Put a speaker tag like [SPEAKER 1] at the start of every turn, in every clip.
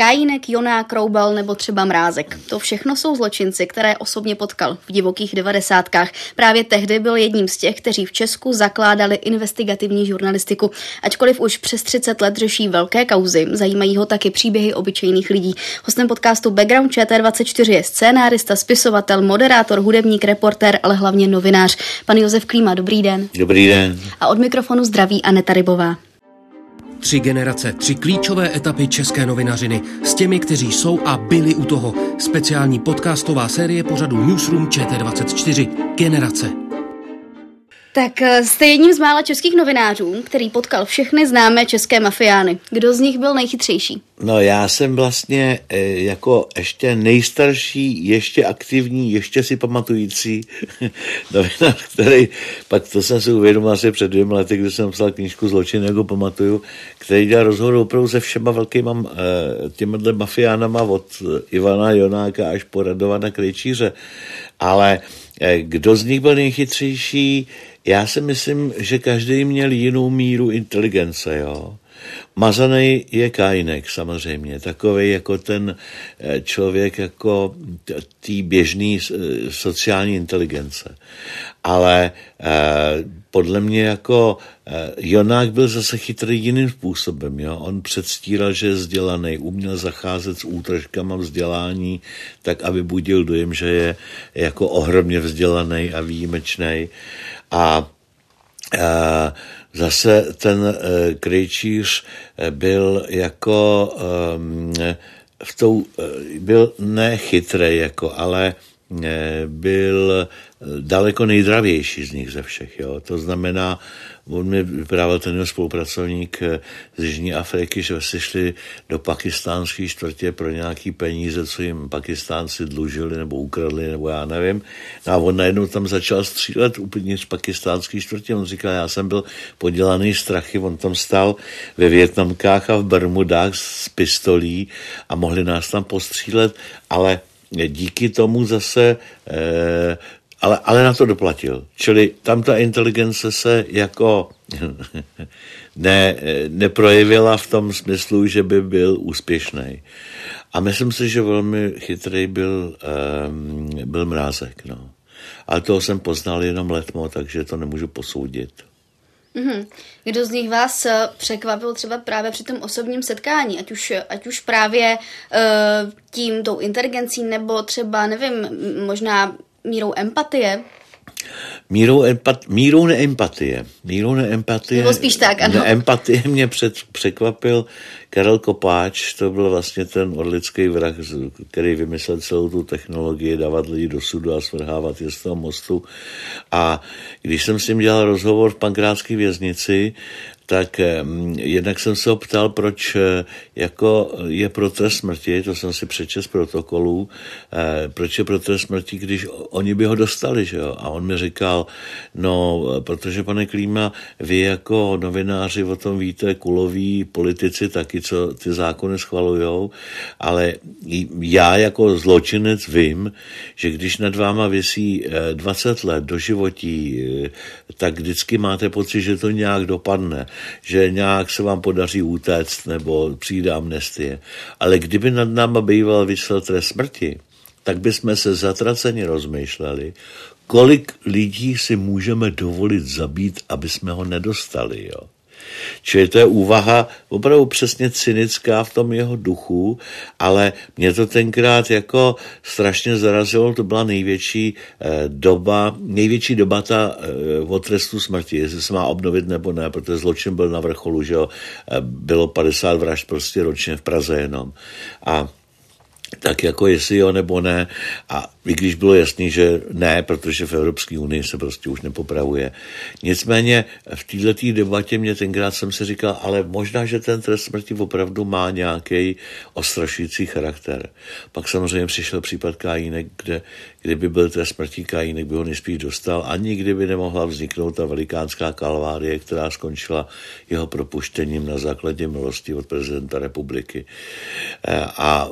[SPEAKER 1] Kajínek, Jonák, Roubal nebo třeba Mrázek. To všechno jsou zločinci, které osobně potkal v divokých devadesátkách. Právě tehdy byl jedním z těch, kteří v Česku zakládali investigativní žurnalistiku. Ačkoliv už přes 30 let řeší velké kauzy, zajímají ho taky příběhy obyčejných lidí. Hostem podcastu Background ČT24 je scénárista, spisovatel, moderátor, hudebník, reportér, ale hlavně novinář. Pan Josef Klíma, dobrý den.
[SPEAKER 2] Dobrý den.
[SPEAKER 1] A od mikrofonu zdraví Aneta Rybová.
[SPEAKER 3] Tři generace, tři klíčové etapy české novinařiny s těmi, kteří jsou a byli u toho. Speciální podcastová série pořadu Newsroom ČT24. Generace.
[SPEAKER 1] Tak eh, jste jedním z mála českých novinářů, který potkal všechny známé české mafiány. Kdo z nich byl nejchytřejší?
[SPEAKER 2] No já jsem vlastně eh, jako ještě nejstarší, ještě aktivní, ještě si pamatující novinář, který, pak to jsem si uvědomil asi před dvěma lety, když jsem psal knížku Zločin, jako pamatuju, který dělal rozhovor opravdu se všema velkýma eh, těmihle mafiánama od Ivana Jonáka až po Radovana Krejčíře. Ale kdo z nich byl nejchytřejší? Já si myslím, že každý měl jinou míru inteligence, jo. Mazaný je Kajnek samozřejmě, takový jako ten eh, člověk jako tý běžný eh, sociální inteligence. Ale eh, podle mě jako eh, Jonák byl zase chytrý jiným způsobem. Jo? On předstíral, že je vzdělaný, uměl zacházet s útržkama vzdělání, tak aby budil dojem, že je jako ohromně vzdělaný a výjimečný. A a zase ten e, krejčíř byl jako e, v tou, byl nechytrý, jako, ale byl daleko nejdravější z nich ze všech. Jo. To znamená, on mi vyprávěl ten jeho spolupracovník eh, z Jižní Afriky, že se šli do pakistánské čtvrtě pro nějaký peníze, co jim pakistánci dlužili nebo ukradli, nebo já nevím. No a on najednou tam začal střílet úplně z pakistánské čtvrtě. On říkal, já jsem byl podělaný strachy, on tam stál ve Větnamkách a v Bermudách s pistolí a mohli nás tam postřílet, ale díky tomu zase eh, ale, ale na to doplatil. Čili tam ta inteligence se jako ne, neprojevila v tom smyslu, že by byl úspěšný. A myslím si, že velmi chytrý byl, um, byl mrázek. No. Ale toho jsem poznal jenom letmo, takže to nemůžu posoudit.
[SPEAKER 1] Mm-hmm. Kdo z nich vás eh, překvapil třeba právě při tom osobním setkání, ať už, ať už právě uh, tím, tou inteligencí, nebo třeba, nevím, možná mírou empatie?
[SPEAKER 2] Mírou, empat, mírou neempatie. Mírou neempatie.
[SPEAKER 1] Nebo spíš tak, ano.
[SPEAKER 2] Neempatie mě před, překvapil Karel Kopáč, to byl vlastně ten orlický vrah, který vymyslel celou tu technologii, dávat lidi do sudu a svrhávat je z toho mostu. A když jsem s ním dělal rozhovor v pankrátské věznici, tak jednak jsem se ho ptal, proč eh, jako je pro trest smrti, to jsem si přečet z protokolů, eh, proč je pro trest smrti, když oni by ho dostali, že jo? A on mi říkal, no, protože pane Klíma, vy jako novináři o tom víte, kuloví politici taky, co ty zákony schvalujou, ale já jako zločinec vím, že když nad váma vysí 20 eh, let do životí, tak vždycky máte pocit, že to nějak dopadne že nějak se vám podaří utéct nebo přijde amnestie. Ale kdyby nad náma býval vyšel trest smrti, tak bychom se zatraceně rozmýšleli, kolik lidí si můžeme dovolit zabít, aby jsme ho nedostali. Jo? Čili to je úvaha opravdu přesně cynická v tom jeho duchu, ale mě to tenkrát jako strašně zarazilo, to byla největší eh, doba, největší debata eh, o trestu smrti, jestli se má obnovit nebo ne, protože zločin byl na vrcholu, že jo, eh, bylo 50 vražd prostě ročně v Praze jenom. A tak jako jestli jo nebo ne. A i když bylo jasný, že ne, protože v Evropské unii se prostě už nepopravuje. Nicméně v této debatě mě tenkrát jsem si říkal, ale možná, že ten trest smrti opravdu má nějaký ostrašující charakter. Pak samozřejmě přišel případ Kajínek, kde kdyby byl trest smrti Kajínek, by ho nejspíš dostal a nikdy by nemohla vzniknout ta velikánská kalvárie, která skončila jeho propuštěním na základě milosti od prezidenta republiky. A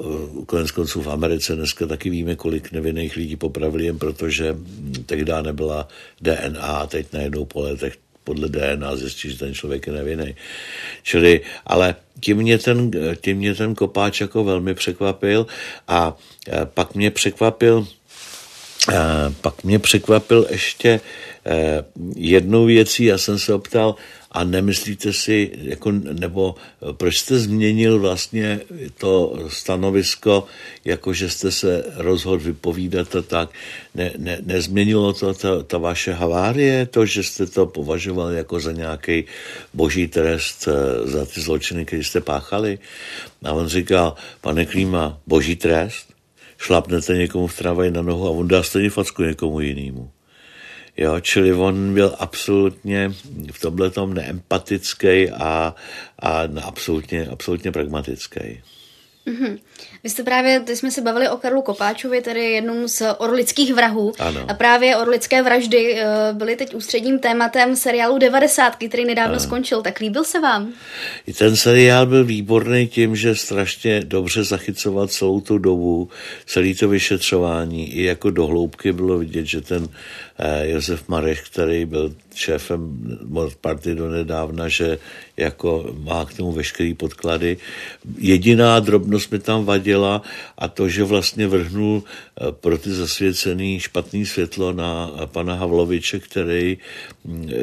[SPEAKER 2] konec konců v Americe dneska taky víme, kolik nevinných lidí popravili jen proto, že tehdy nebyla DNA, teď najednou po letech podle DNA zjistí, že ten člověk je nevinný. Čili, ale tím mě, ten, tím mě ten kopáč jako velmi překvapil a pak mě překvapil pak mě překvapil ještě jednou věcí, já jsem se optal, a nemyslíte si, jako, nebo proč jste změnil vlastně to stanovisko, jako že jste se rozhodl vypovídat a tak, ne, ne, nezměnilo to ta, ta vaše havárie, to, že jste to považoval jako za nějaký boží trest eh, za ty zločiny, které jste páchali? A on říkal, pane Klíma, boží trest? Šlapnete někomu v tramvaji na nohu a on dá stejně facku někomu jinému. Jo, čili on byl absolutně v tomhle tom neempatický a, a absolutně, absolutně pragmatický.
[SPEAKER 1] Mm-hmm. Vy jste právě, teď jsme se bavili o Karlu Kopáčovi, tedy jednom z orlických vrahů.
[SPEAKER 2] Ano.
[SPEAKER 1] A právě orlické vraždy eh, byly teď ústředním tématem seriálu 90, který nedávno ano. skončil. Tak líbil se vám?
[SPEAKER 2] I ten seriál byl výborný tím, že strašně dobře zachycoval celou tu dobu, celý to vyšetřování. I jako dohloubky bylo vidět, že ten eh, Josef Marech, který byl šéfem party do nedávna, že jako má k tomu veškerý podklady. Jediná drobnost mi tam vadila a to, že vlastně vrhnul eh, pro ty zasvěcený špatný světlo na pana Havloviče, který mm, eh,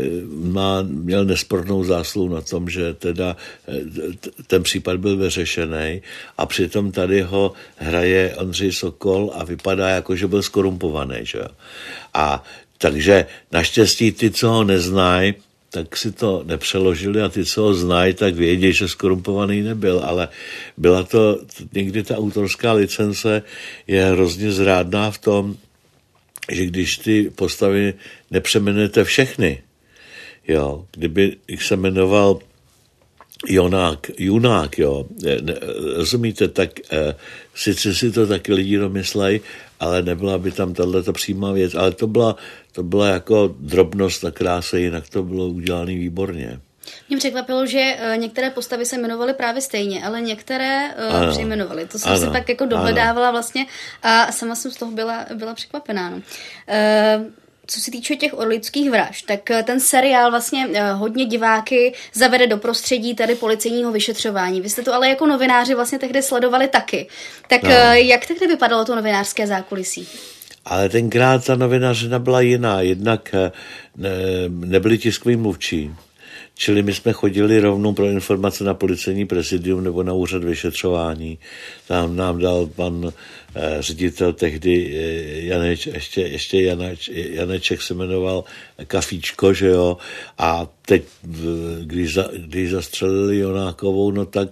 [SPEAKER 2] má, měl nespornou zásluhu na tom, že teda eh, ten případ byl vyřešený a přitom tady ho hraje Ondřej Sokol a vypadá jako, že byl skorumpovaný. Že? A takže naštěstí ty, co ho neznají, tak si to nepřeložili a ty, co ho znají, tak vědí, že skorumpovaný nebyl, ale byla to, někdy ta autorská licence je hrozně zrádná v tom, že když ty postavy nepřemenujete všechny, jo, kdyby se jmenoval Jonák, Junák, jo, ne, rozumíte, tak eh, sice si to taky lidi domyslejí, ale nebyla by tam tato přímá věc, ale to byla, to byla jako drobnost a krása, jinak to bylo udělané výborně.
[SPEAKER 1] Mě překvapilo, že uh, některé postavy se jmenovaly právě stejně, ale některé uh, ano, přejmenovaly. To jsem ano, si pak jako dohledávala ano. vlastně a sama jsem z toho byla, byla překvapená. No. Uh, co se týče těch orlických vražd, tak eh, ten seriál vlastně eh, hodně diváky zavede do prostředí tady policejního vyšetřování. Vy jste to ale jako novináři vlastně tehdy sledovali taky. Tak no. Eh, jak tehdy vypadalo to novinářské zákulisí?
[SPEAKER 2] Ale tenkrát ta novinařina byla jiná. Jednak ne, nebyli tiskoví mluvčí, Čili my jsme chodili rovnou pro informace na policejní prezidium nebo na úřad vyšetřování. Tam nám dal pan Eh, ředitel tehdy eh, Janeč, ještě, ještě Janeč, Janeček se jmenoval Kafíčko, že jo, a teď, když, za, když zastřelili Jonákovou, no tak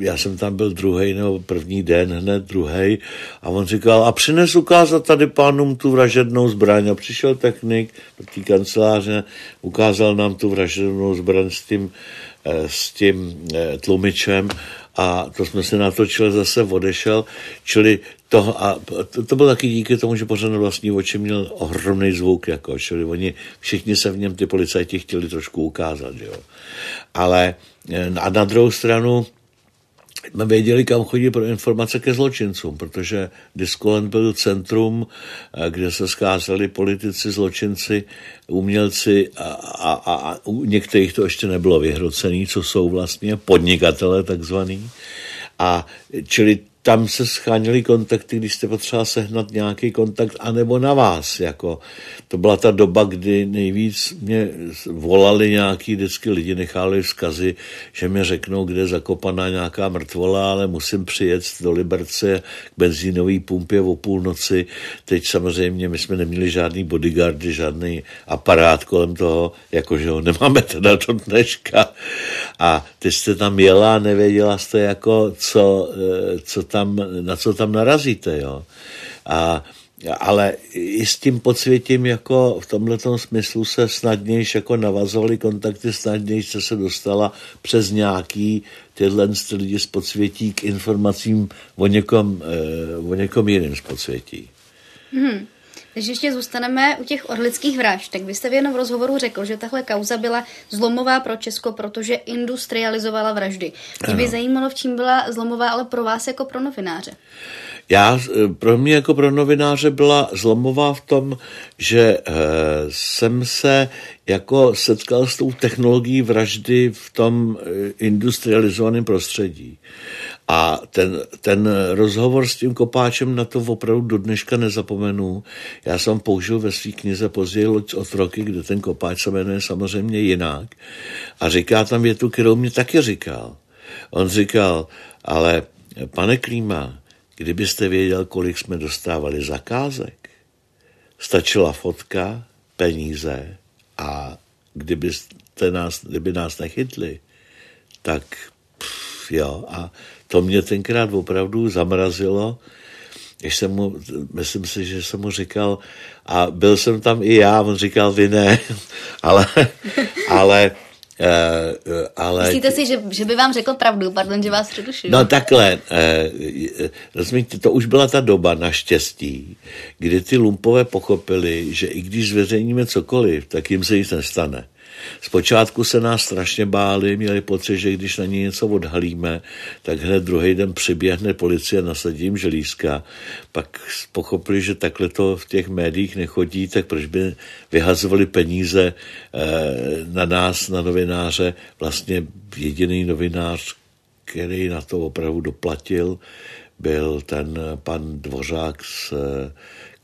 [SPEAKER 2] já jsem tam byl druhý nebo první den, hned druhý, a on říkal, a přines ukázat tady pánům tu vražednou zbraň. A přišel technik do té kanceláře, ukázal nám tu vražednou zbraň s tím, eh, s tím tlumičem a to jsme se natočili, zase odešel, čili to, a to, to bylo taky díky tomu, že pořád na vlastní oči měl ohromný zvuk, jako, čili oni všichni se v něm ty policajti chtěli trošku ukázat, jo. Ale eh, a na druhou stranu věděli, kam chodí pro informace ke zločincům, protože Discoland byl centrum, eh, kde se scházeli politici, zločinci, umělci a, a, a, a u některých to ještě nebylo vyhrocený, co jsou vlastně podnikatele takzvaný. A čili tam se scháněly kontakty, když jste potřeba sehnat nějaký kontakt, anebo na vás. Jako. To byla ta doba, kdy nejvíc mě volali nějaký vždycky lidi, nechali vzkazy, že mi řeknou, kde je zakopaná nějaká mrtvola, ale musím přijet do Liberce k benzínové pumpě o půlnoci. Teď samozřejmě my jsme neměli žádný bodyguardy, žádný aparát kolem toho, jakože ho nemáme teda do dneška. A ty jste tam jela nevěděla jste, jako, co, eh, co tam, na co tam narazíte. Jo. A ale i s tím podsvětím jako v tomhle smyslu se snadnější jako navazovaly kontakty, snadnější se dostala přes nějaký tyhle lidi z podsvětí k informacím o někom, eh, o někom jiném z podsvětí.
[SPEAKER 1] Hmm. Když ještě zůstaneme u těch orlických vražd, tak vy jste v jednom rozhovoru řekl, že tahle kauza byla zlomová pro Česko, protože industrializovala vraždy. Mě by zajímalo, v čím byla zlomová, ale pro vás jako pro novináře.
[SPEAKER 2] Já, eh, pro mě jako pro novináře byla zlomová v tom, že e, jsem se jako setkal s tou technologií vraždy v tom eh, industrializovaném prostředí. A ten, ten rozhovor s tím kopáčem na to opravdu do dneška nezapomenu. Já jsem použil ve své knize později Loď od roky, kde ten kopáč se jmenuje samozřejmě jinak. A říká tam větu, kterou mě taky říkal. On říkal, ale pane Klíma, Kdybyste věděl, kolik jsme dostávali zakázek, stačila fotka, peníze a kdybyste nás, kdyby nás nechytli, tak jo. A to mě tenkrát opravdu zamrazilo, když jsem mu, myslím si, že jsem mu říkal, a byl jsem tam i já, on říkal, vy ne, ale, ale
[SPEAKER 1] Uh, ale... Myslíte si, že, že by vám řekl pravdu? Pardon, že vás přerušuju.
[SPEAKER 2] No takhle, uh, rozumíte, to už byla ta doba naštěstí, kdy ty lumpové pochopili, že i když zveřejníme cokoliv, tak jim se nic nestane. Zpočátku se nás strašně báli, měli pocit, že když na ně něco odhalíme, tak hned druhý den přiběhne policie, nasadí jim želízka. Pak pochopili, že takhle to v těch médiích nechodí, tak proč by vyhazovali peníze eh, na nás, na novináře. Vlastně jediný novinář, který na to opravdu doplatil, byl ten pan Dvořák z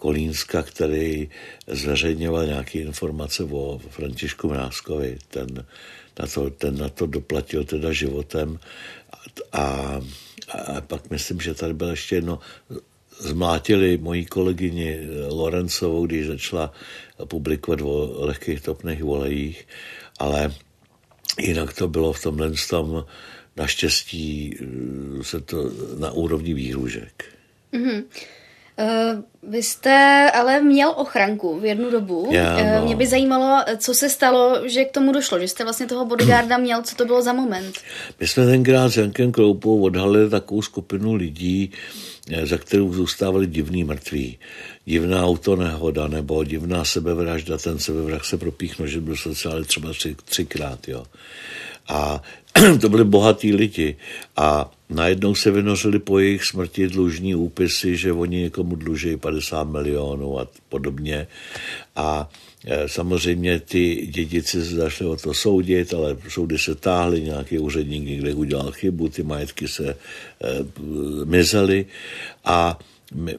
[SPEAKER 2] Kolínska, který zveřejňoval nějaké informace o Františku Mrázkovi. Ten na to, ten na to doplatil teda životem. A, a pak myslím, že tady bylo ještě jedno, zmlátili moji kolegyni Lorencovou, když začala publikovat o lehkých topných volejích, ale jinak to bylo v tomhle tom naštěstí se to na úrovni výhružek. Mm-hmm.
[SPEAKER 1] Uh, vy jste ale měl ochranku v jednu dobu.
[SPEAKER 2] Já, eh, no.
[SPEAKER 1] Mě by zajímalo, co se stalo, že k tomu došlo, že jste vlastně toho bodyguarda měl, co to bylo za moment?
[SPEAKER 2] My jsme tenkrát s Jankem Kroupou odhalili takovou skupinu lidí, eh, za kterou zůstávali divný mrtví. Divná autonehoda nebo divná sebevražda, ten sebevrah se propíchnul, že byl sociálně třeba tři, třikrát. Jo. A to byli bohatí lidi a najednou se vynořili po jejich smrti dlužní úpisy, že oni někomu dluží 50 milionů a podobně. A e, samozřejmě ty dědici se zašli o to soudit, ale soudy se táhly, nějaký úředník někde udělal chybu, ty majetky se e, mizely a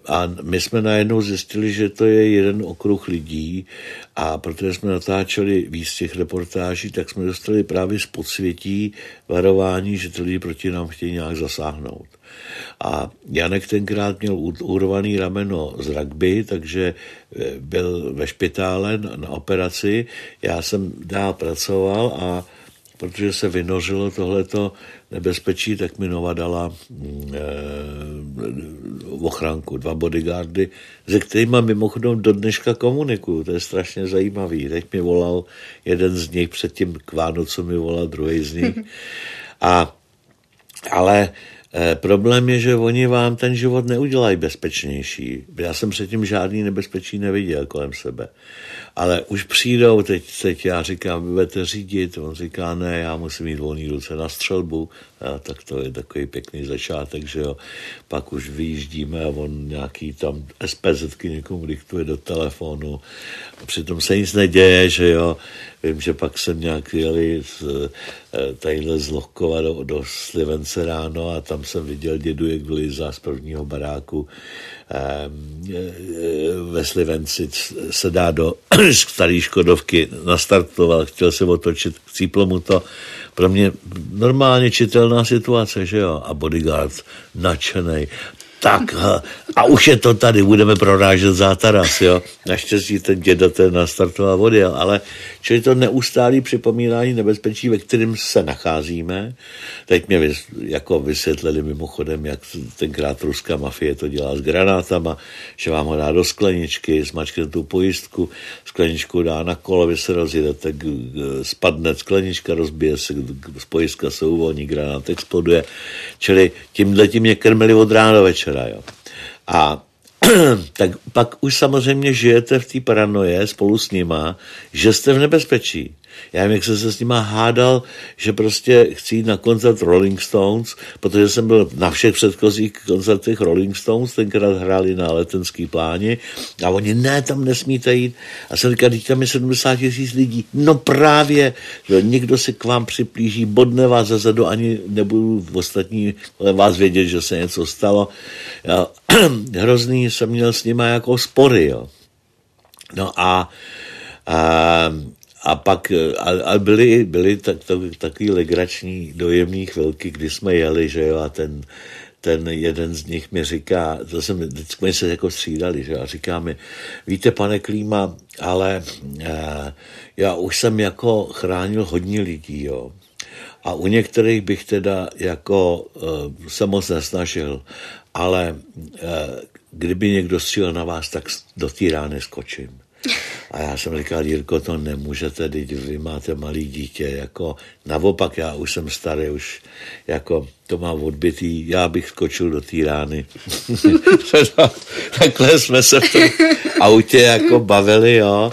[SPEAKER 2] a my jsme najednou zjistili, že to je jeden okruh lidí a protože jsme natáčeli víc těch reportáží, tak jsme dostali právě z podsvětí varování, že ty lidi proti nám chtějí nějak zasáhnout. A Janek tenkrát měl urvaný rameno z rugby, takže eh, byl ve špitále na operaci. Já jsem dál pracoval a protože se vynořilo tohleto nebezpečí, tak mi Nova dala e, ochránku, dva bodyguardy, se kterými mimochodem do dneška komunikuju, to je strašně zajímavý. Teď mi volal jeden z nich, předtím k Vánocu mi volal druhý z nich. A, ale e, problém je, že oni vám ten život neudělají bezpečnější. Já jsem předtím žádný nebezpečí neviděl kolem sebe ale už přijdou, teď, teď já říkám, budete řídit, on říká, ne, já musím mít volný ruce na střelbu, a tak to je takový pěkný začátek, že jo, pak už vyjíždíme a on nějaký tam SPZ někomu diktuje do telefonu, a přitom se nic neděje, že jo, Vím, že pak jsem nějak jeli z, eh, tadyhle z Lohkova do, do Slivence ráno a tam jsem viděl dědu, jak z prvního baráku ehm, ve Slivenci se dá do staré Škodovky, nastartoval, chtěl se otočit, cíplo mu to. Pro mě normálně čitelná situace, že jo? A bodyguard nadšený tak a už je to tady, budeme prorážet zátaras, jo. Naštěstí ten děda ten nastartoval vody, ale čili to neustálý připomínání nebezpečí, ve kterém se nacházíme. Teď mě jako vysvětlili mimochodem, jak tenkrát ruská mafie to dělá s granátama, že vám ho dá do skleničky, zmačkne tu pojistku, skleničku dá na kolo, vy se rozjedete, spadne sklenička, rozbije se, pojistka se uvolní, granát exploduje. Čili tímhle tím mě krmili od rána do večera včera, jo. A tak pak už samozřejmě žijete v té paranoje spolu s nima, že jste v nebezpečí. Já nevím, jak jsem se s nima hádal, že prostě chci jít na koncert Rolling Stones, protože jsem byl na všech předchozích koncertech Rolling Stones, tenkrát hráli na letenský pláni a oni, ne, tam nesmíte jít. A jsem říkal, tam je 70 tisíc lidí. No právě, že někdo se k vám připlíží, bodne vás zezadu, ani nebudu v ostatní vás vědět, že se něco stalo. Já, hrozný jsem měl s nima jako spory, jo. No a, a a pak a, a byly, byly tak, tak, takový legrační dojemný chvilky, kdy jsme jeli, že jo, a ten, ten jeden z nich mi říká, to jsem, vždycky se jako střídali, že a říká mi, víte, pane Klíma, ale uh, já už jsem jako chránil hodně lidí, jo. A u některých bych teda jako uh, se moc nesnažil, ale uh, kdyby někdo střílel na vás, tak do té rány skočím. A já jsem říkal, Jirko, to nemůžete, teď vy máte malý dítě, jako naopak, já už jsem starý, už jako to mám odbitý, já bych skočil do té rány. Takhle jsme se v tom autě jako bavili, jo.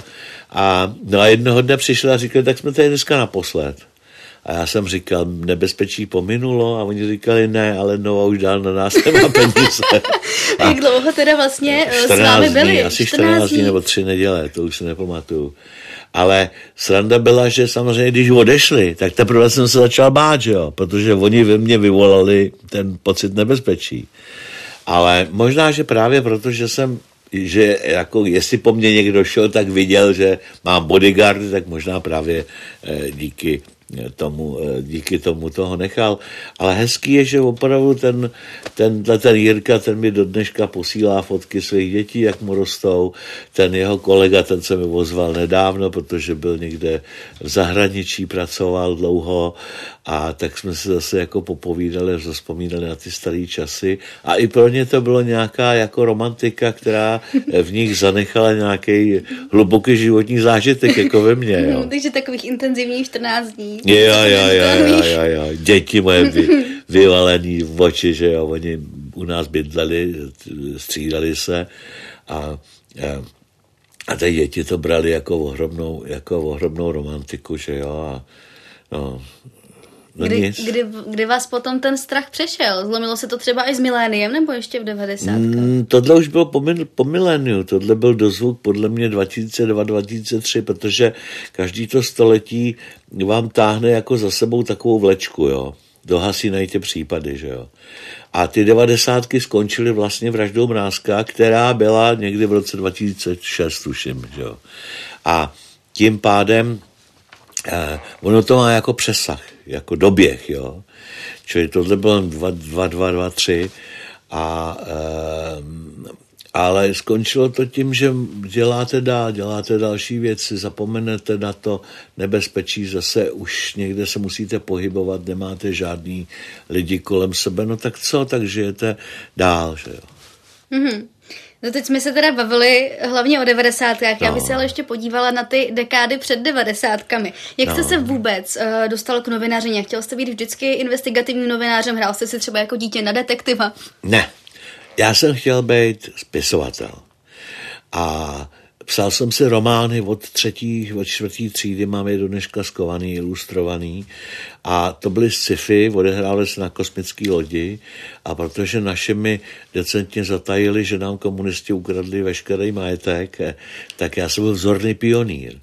[SPEAKER 2] A, no a jednoho dne přišel a říkal, tak jsme tady dneska naposled. A já jsem říkal, nebezpečí pominulo a oni říkali, ne, ale Nova už dál na nás nemá peníze.
[SPEAKER 1] Jak dlouho teda vlastně eh, s vámi byli?
[SPEAKER 2] Dní, asi 14, 14 dní nebo 3 neděle, to už se nepamatuju. Ale sranda byla, že samozřejmě, když odešli, tak teprve jsem se začal bát, že jo? protože oni ve mně vyvolali ten pocit nebezpečí. Ale možná, že právě proto, že jsem že jako jestli po mně někdo šel, tak viděl, že mám bodyguardy, tak možná právě eh, díky tomu, eh, díky tomu toho nechal. Ale hezký je, že opravdu ten, ten, ten Jirka, ten mi do dneška posílá fotky svých dětí, jak mu rostou. Ten jeho kolega, ten se mi ozval nedávno, protože byl někde v zahraničí, pracoval dlouho a tak jsme se zase jako popovídali, vzpomínali na ty staré časy. A i pro ně to bylo nějaká jako romantika, která v nich zanechala nějaký hluboký životní zážitek, jako ve mně. Jo.
[SPEAKER 1] Takže takových intenzivních 14 dní.
[SPEAKER 2] Jo, jo, jo, jo, jo, jo. Děti moje vy, vyvalený v oči, že jo, oni u nás bydleli, střídali se a, a a ty děti to brali jako ohromnou, jako ohromnou romantiku, že jo, a No
[SPEAKER 1] kdy, kdy, kdy vás potom ten strach přešel? Zlomilo se to třeba i s miléniem, nebo ještě v 90. Mm,
[SPEAKER 2] tohle už bylo po, po miléniu, tohle byl dozvuk podle mě 2002-2003, protože každý to století vám táhne jako za sebou takovou vlečku, jo. Dohasínají ty případy, že jo. A ty devadesátky skončily vlastně vraždou Mrázka, která byla někdy v roce 2006, tuším, že jo. A tím pádem eh, ono to má jako přesah jako doběh, jo. Čili tohle bylo 2, 2, 2, 2 3 a e, ale skončilo to tím, že děláte dál, děláte další věci, zapomenete na to nebezpečí, zase už někde se musíte pohybovat, nemáte žádný lidi kolem sebe, no tak co, tak žijete dál, že jo.
[SPEAKER 1] Mm-hmm. No teď jsme se teda bavili hlavně o devadesátkách, no. já bych se ale ještě podívala na ty dekády před devadesátkami. Jak no. jste se vůbec uh, dostal k novinařině? Chtěl jste být vždycky investigativním novinářem? Hrál jste si třeba jako dítě na detektiva?
[SPEAKER 2] Ne, já jsem chtěl být spisovatel. A Psal jsem si romány od třetí, od čtvrtý třídy, mám je do dneška skovaný, ilustrovaný. A to byly sci-fi, odehrály se na kosmické lodi a protože naše mi decentně zatajili, že nám komunisti ukradli veškerý majetek, tak já jsem byl vzorný pionýr.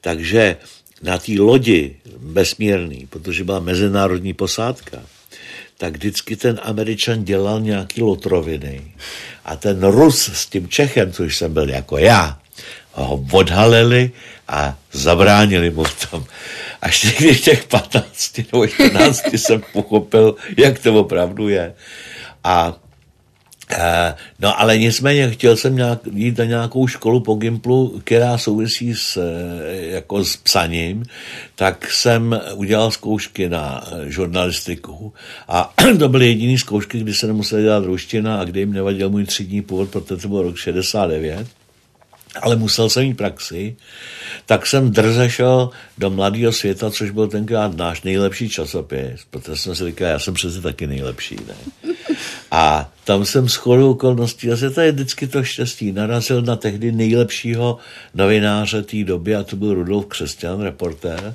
[SPEAKER 2] Takže na té lodi vesmírný, protože byla mezinárodní posádka, tak vždycky ten Američan dělal nějaký lotroviny. A ten Rus s tím Čechem, což jsem byl jako já, ho odhalili a zabránili mu v tom. Až někdy těch 15 nebo 14 jsem pochopil, jak to opravdu je. A Uh, no ale nicméně chtěl jsem nějak, jít na nějakou školu po Gimplu, která souvisí s, jako s psaním, tak jsem udělal zkoušky na žurnalistiku a to byly jediné zkoušky, kdy se nemusel dělat ruština a kdy jim nevadil můj třídní původ, protože to byl rok 69 ale musel jsem mít praxi, tak jsem drze šel do Mladého světa, což byl tenkrát náš nejlepší časopis, protože jsem si říkal, já jsem přece taky nejlepší, ne? A tam jsem s chodou okolností, a to je vždycky to štěstí, narazil na tehdy nejlepšího novináře té doby, a to byl Rudolf Křesťan, reportér,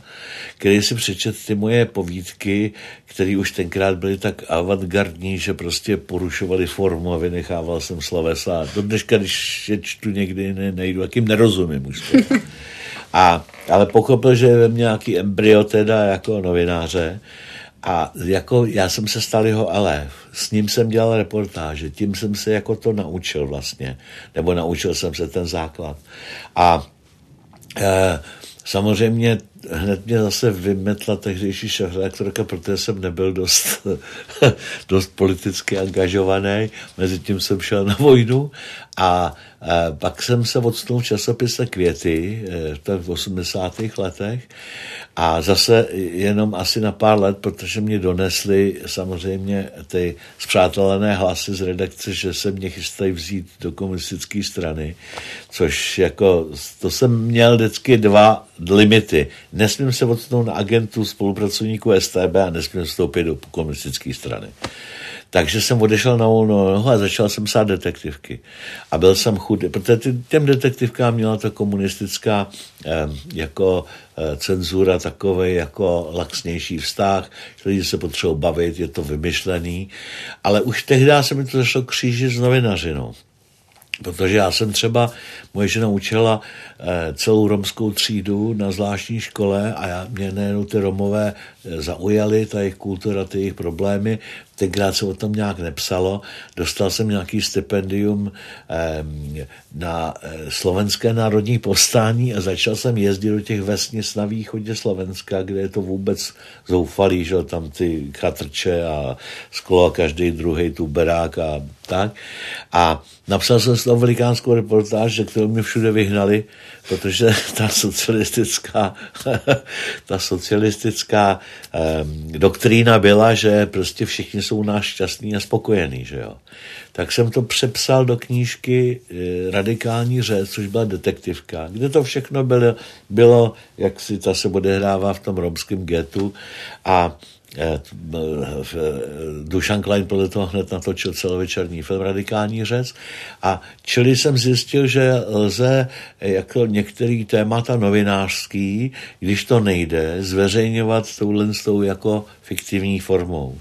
[SPEAKER 2] který si přečet ty moje povídky, které už tenkrát byly tak avantgardní, že prostě porušovali formu a vynechával jsem slovesa. Do dneška, když je čtu někdy, ne, nejdu, jakým nerozumím už. A, ale pochopil, že je ve mně nějaký embryo teda jako novináře, a jako já jsem se stal jeho elef. S ním jsem dělal reportáže, tím jsem se jako to naučil vlastně. Nebo naučil jsem se ten základ. A e, samozřejmě hned mě zase vymetla tehdejší šéf-redaktorka, protože jsem nebyl dost, dost politicky angažovaný. Mezitím jsem šel na vojnu a, a pak jsem se odstnul v časopise Květy e, v 80. letech a zase jenom asi na pár let, protože mě donesly samozřejmě ty zpřátelené hlasy z redakce, že se mě chystají vzít do komunistické strany, což jako, to jsem měl vždycky dva limity. Nesmím se odstnout na agentu spolupracovníků STB a nesmím vstoupit do komunistické strany. Takže jsem odešel na volnou nohu a začal jsem psát detektivky. A byl jsem chudý, protože těm detektivkám měla ta komunistická eh, jako eh, cenzura takový jako laxnější vztah, že lidi se potřebují bavit, je to vymyšlený, ale už tehdy se mi to zašlo kříži s novinařinou. Protože já jsem třeba, moje žena učila eh, celou romskou třídu na zvláštní škole a já, mě nejenom ty Romové zaujaly, ta jejich kultura, ty jejich problémy, tenkrát se o tom nějak nepsalo. Dostal jsem nějaký stipendium na eh, slovenské národní povstání a začal jsem jezdit do těch vesnic na východě Slovenska, kde je to vůbec zoufalý, že tam ty chatrče a sklo a každý druhý tuberák a tak. A napsal jsem toho velikánskou reportáž, že kterou mě všude vyhnali, protože ta socialistická, ta socialistická doktrína byla, že prostě všichni jsou náš šťastní a spokojení, že jo. Tak jsem to přepsal do knížky e, Radikální řez, což byla detektivka, kde to všechno bylo, bylo jak si ta se odehrává v tom romském getu a Eh, Dušan Klein podle toho hned natočil celovečerní film Radikální řec a čili jsem zjistil, že lze jako některý témata novinářský, když to nejde, zveřejňovat touhle jako fiktivní formou.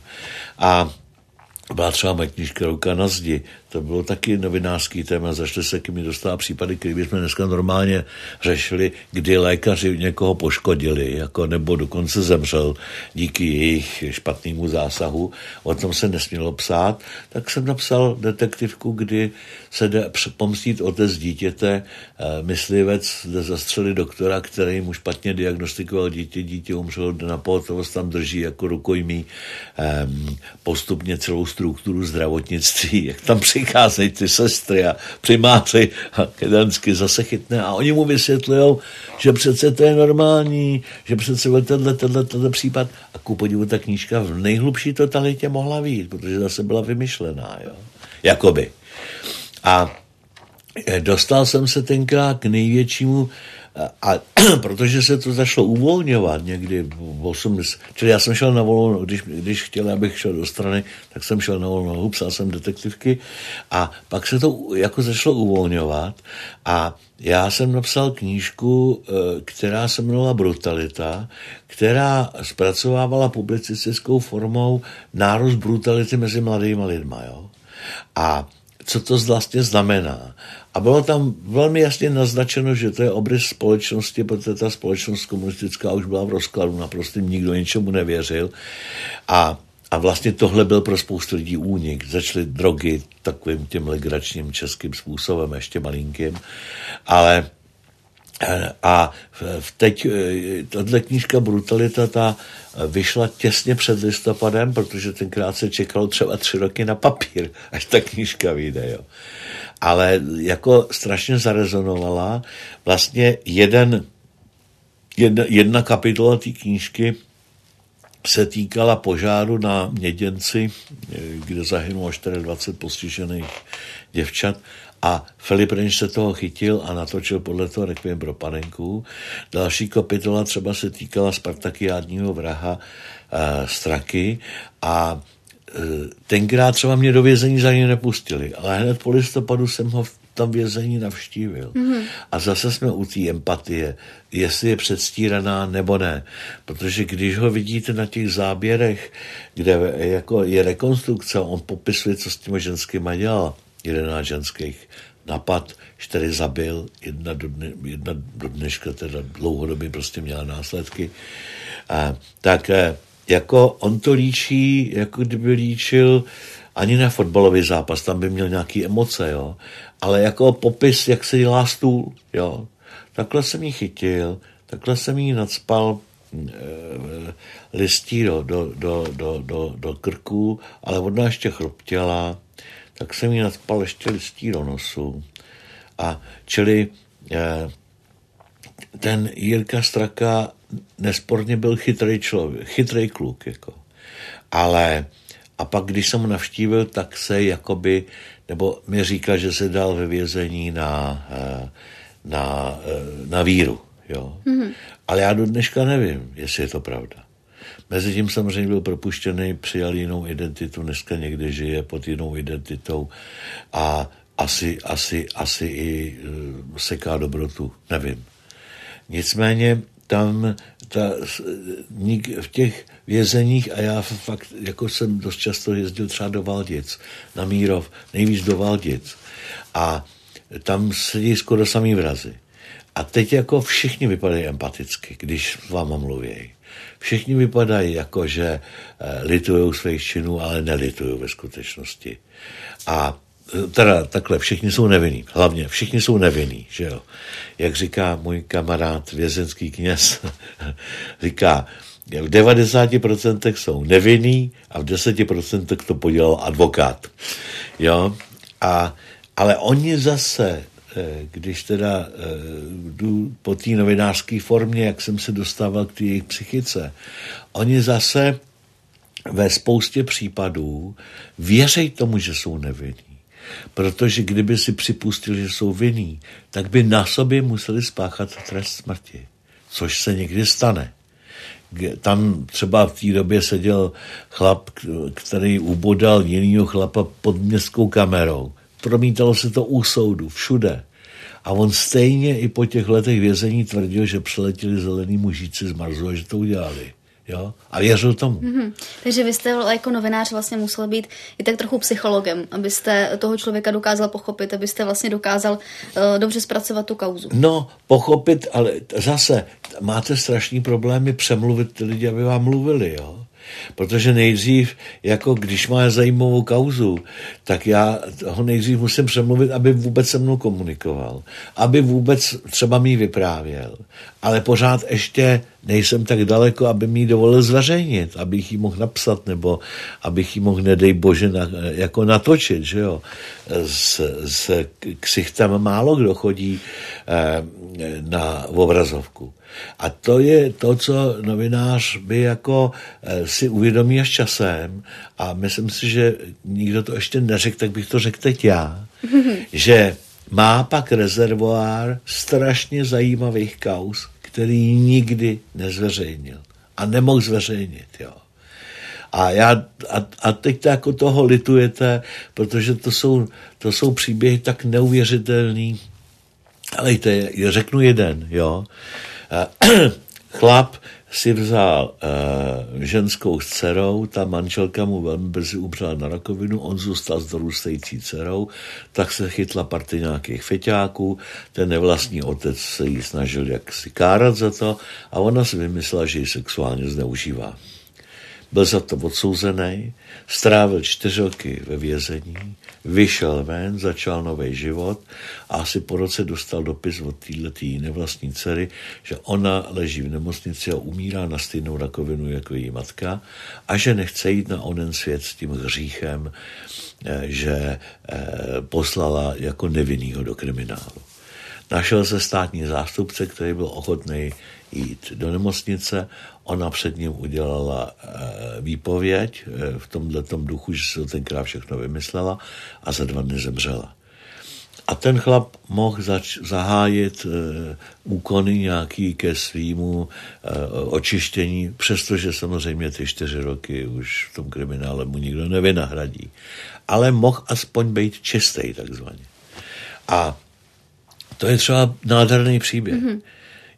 [SPEAKER 2] A byla třeba moje knižka Ruka na zdi, to bylo taky novinářský téma, zašli se k mi dostává případy, které bychom dneska normálně řešili, kdy lékaři někoho poškodili, jako nebo dokonce zemřel díky jejich špatnému zásahu. O tom se nesmělo psát, tak jsem napsal detektivku, kdy se jde pomstit otec dítěte, eh, myslivec jde zastřelit doktora, který mu špatně diagnostikoval dítě, dítě umřelo na pohotovost, tam drží jako rukojmí ehm, postupně celou strukturu zdravotnictví, jak tam při přicházejí ty sestry a primáři a kedansky zase chytne a oni mu vysvětlují, že přece to je normální, že přece tenhle, tenhle, tenhle případ a ku podivu ta knížka v nejhlubší totalitě mohla být, protože zase byla vymyšlená, jo. Jakoby. A eh, dostal jsem se tenkrát k největšímu a protože se to začalo uvolňovat někdy v 80, čili já jsem šel na volnou, když, když chtěl, abych šel do strany, tak jsem šel na volnou, psal jsem detektivky a pak se to jako začalo uvolňovat a já jsem napsal knížku, eh, která se jmenovala Brutalita, která zpracovávala publicistickou formou nárůst brutality mezi mladými lidmi. Jo? A co to vlastně znamená. A bylo tam velmi jasně naznačeno, že to je obrys společnosti, protože ta společnost komunistická už byla v rozkladu, naprosto nikdo ničemu nevěřil. A a vlastně tohle byl pro spoustu lidí únik. Začaly drogy takovým tím legračním českým způsobem, ještě malinkým. Ale a teď eh, tato knížka Brutalita ta vyšla těsně před listopadem, protože tenkrát se čekalo třeba tři roky na papír, až ta knížka vyjde. Jo. Ale jako strašně zarezonovala vlastně jeden, jedna, jedna kapitola té knížky se týkala požáru na Měděnci, kde zahynulo 24 postižených děvčat a Filip Renš se toho chytil a natočil podle toho Requiem pro panenku. Další kapitola třeba se týkala Spartakiádního vraha e, Straky a e, tenkrát třeba mě do vězení za ně nepustili, ale hned po listopadu jsem ho v tom vězení navštívil. Mm-hmm. A zase jsme u té empatie, jestli je předstíraná nebo ne. Protože když ho vidíte na těch záběrech, kde jako je rekonstrukce, on popisuje, co s těmi ženskými dělal, jedenáct ženských napad, čtyři zabil, jedna do, dne, jedna do dneška teda dlouhodobě prostě měla následky. A, tak eh, jako on to líčí, jako kdyby líčil ani na fotbalový zápas, tam by měl nějaké emoce, jo. Ale jako popis, jak se dělá stůl, jo. Takhle jsem ji chytil, takhle jsem ji nadspal e, listí do, do, do, do, do, do krku, ale ona ještě chroptěla, tak jsem jí nadspal ještě listí do nosu. A čili e, ten Jirka Straka nesporně byl chytrý člověk, chytrý kluk, jako. Ale a pak, když jsem ho navštívil, tak se jakoby, nebo mi říkal, že se dal ve vězení na, eh, na, eh, na víru. Jo? Mm-hmm. Ale já do dneška nevím, jestli je to pravda. Mezitím samozřejmě byl propuštěný, přijal jinou identitu, dneska někde žije pod jinou identitou a asi, asi, asi i uh, seká dobrotu, nevím. Nicméně tam ta, v těch vězeních a já fakt, jako jsem dost často jezdil třeba do Valdic, na Mírov, nejvíc do Valdic a tam sedí skoro samý vrazy. A teď jako všichni vypadají empaticky, když s váma mluví. Všichni vypadají jako, že eh, litují svých činů, ale nelitují ve skutečnosti. A teda takhle, všichni jsou nevinní, hlavně všichni jsou nevinní, že jo. Jak říká můj kamarád, vězenský kněz, říká, v 90% jsou nevinní a v 10% to podělal advokát. Jo? A, ale oni zase, eh, když teda eh, jdu po té novinářské formě, jak jsem se dostával k té jejich psychice, oni zase ve spoustě případů věří tomu, že jsou nevinní. Protože kdyby si připustil, že jsou vinní, tak by na sobě museli spáchat trest smrti, což se někdy stane. Tam třeba v té době seděl chlap, který ubodal jinýho chlapa pod městskou kamerou. Promítalo se to u soudu, všude. A on stejně i po těch letech vězení tvrdil, že přiletěli zelený mužíci z Marzu a že to udělali. Jo? A věřil tomu. Mm-hmm.
[SPEAKER 1] Takže vy jste jako novinář vlastně musel být i tak trochu psychologem, abyste toho člověka dokázal pochopit, abyste vlastně dokázal uh, dobře zpracovat tu kauzu.
[SPEAKER 2] No, pochopit, ale zase máte strašný problémy přemluvit ty lidi, aby vám mluvili, jo. Protože nejdřív, jako když má zajímavou kauzu, tak já ho nejdřív musím přemluvit, aby vůbec se mnou komunikoval. Aby vůbec třeba mi vyprávěl. Ale pořád ještě nejsem tak daleko, aby mi dovolil zveřejnit, abych ji mohl napsat, nebo abych ji mohl, nedej bože, na, jako natočit, že jo. S, s ksichtem málo kdo chodí eh, na obrazovku. A to je to, co novinář by jako eh, si uvědomí až časem a myslím si, že nikdo to ještě neřekl, tak bych to řekl teď já, že má pak rezervoár strašně zajímavých kaus, který nikdy nezveřejnil a nemohl zveřejnit, jo. A, já, a, a teď to jako toho litujete, protože to jsou, to jsou příběhy tak neuvěřitelný. Ale řeknu jeden, jo. Chlap si vzal uh, ženskou s dcerou, ta manželka mu velmi brzy umřela na rakovinu, on zůstal s dorůstající dcerou, tak se chytla party nějakých feťáků, ten nevlastní otec se jí snažil jaksi kárat za to a ona si vymyslela, že ji sexuálně zneužívá. Byl za to odsouzený, strávil čtyři roky ve vězení, vyšel ven, začal nový život a asi po roce dostal dopis od této nevlastní dcery, že ona leží v nemocnici a umírá na stejnou rakovinu jako její matka a že nechce jít na onen svět s tím hříchem, eh, že eh, poslala jako nevinnýho do kriminálu. Našel se státní zástupce, který byl ochotný jít do nemocnice. Ona před ním udělala eh, výpověď eh, v tomhle duchu, že se to tenkrát všechno vymyslela a za dva dny zemřela. A ten chlap mohl zač- zahájit e, úkony nějaký ke svýmu e, očištění, přestože samozřejmě ty čtyři roky už v tom kriminále mu nikdo nevynahradí. Ale mohl aspoň být čistý takzvaně. A to je třeba nádherný příběh. Mm-hmm.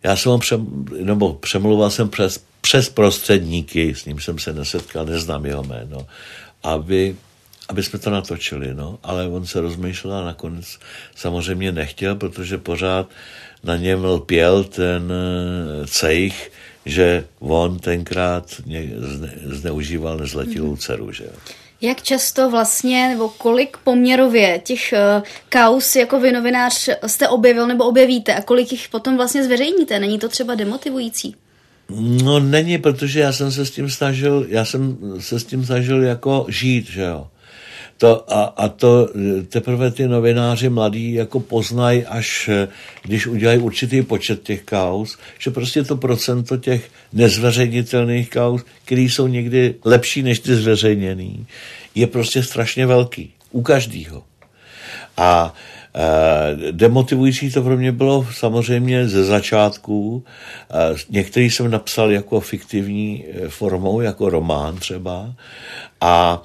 [SPEAKER 2] Já jsem ho přem, nebo přemluval jsem přes, přes prostředníky, s ním jsem se nesetkal, neznám jeho jméno, aby, aby jsme to natočili, no. Ale on se rozmýšlel a nakonec samozřejmě nechtěl, protože pořád na něm lpěl ten eh, cejch, že on tenkrát zneužíval nezletilou dceru, že.
[SPEAKER 1] Jak často vlastně, nebo kolik poměrově těch uh, kaus jako vy novinář jste objevil nebo objevíte a kolik jich potom vlastně zveřejníte? Není to třeba demotivující?
[SPEAKER 2] No není, protože já jsem se s tím snažil, já jsem se s tím snažil jako žít, že jo. To, a, a to teprve ty novináři mladí jako poznají, až když udělají určitý počet těch kaus, že prostě to procento těch nezveřejnitelných kaus, které jsou někdy lepší než ty zveřejněný, je prostě strašně velký. U každého. A demotivující to pro mě bylo samozřejmě ze začátku. E, některý jsem napsal jako fiktivní e, formou, jako román třeba. A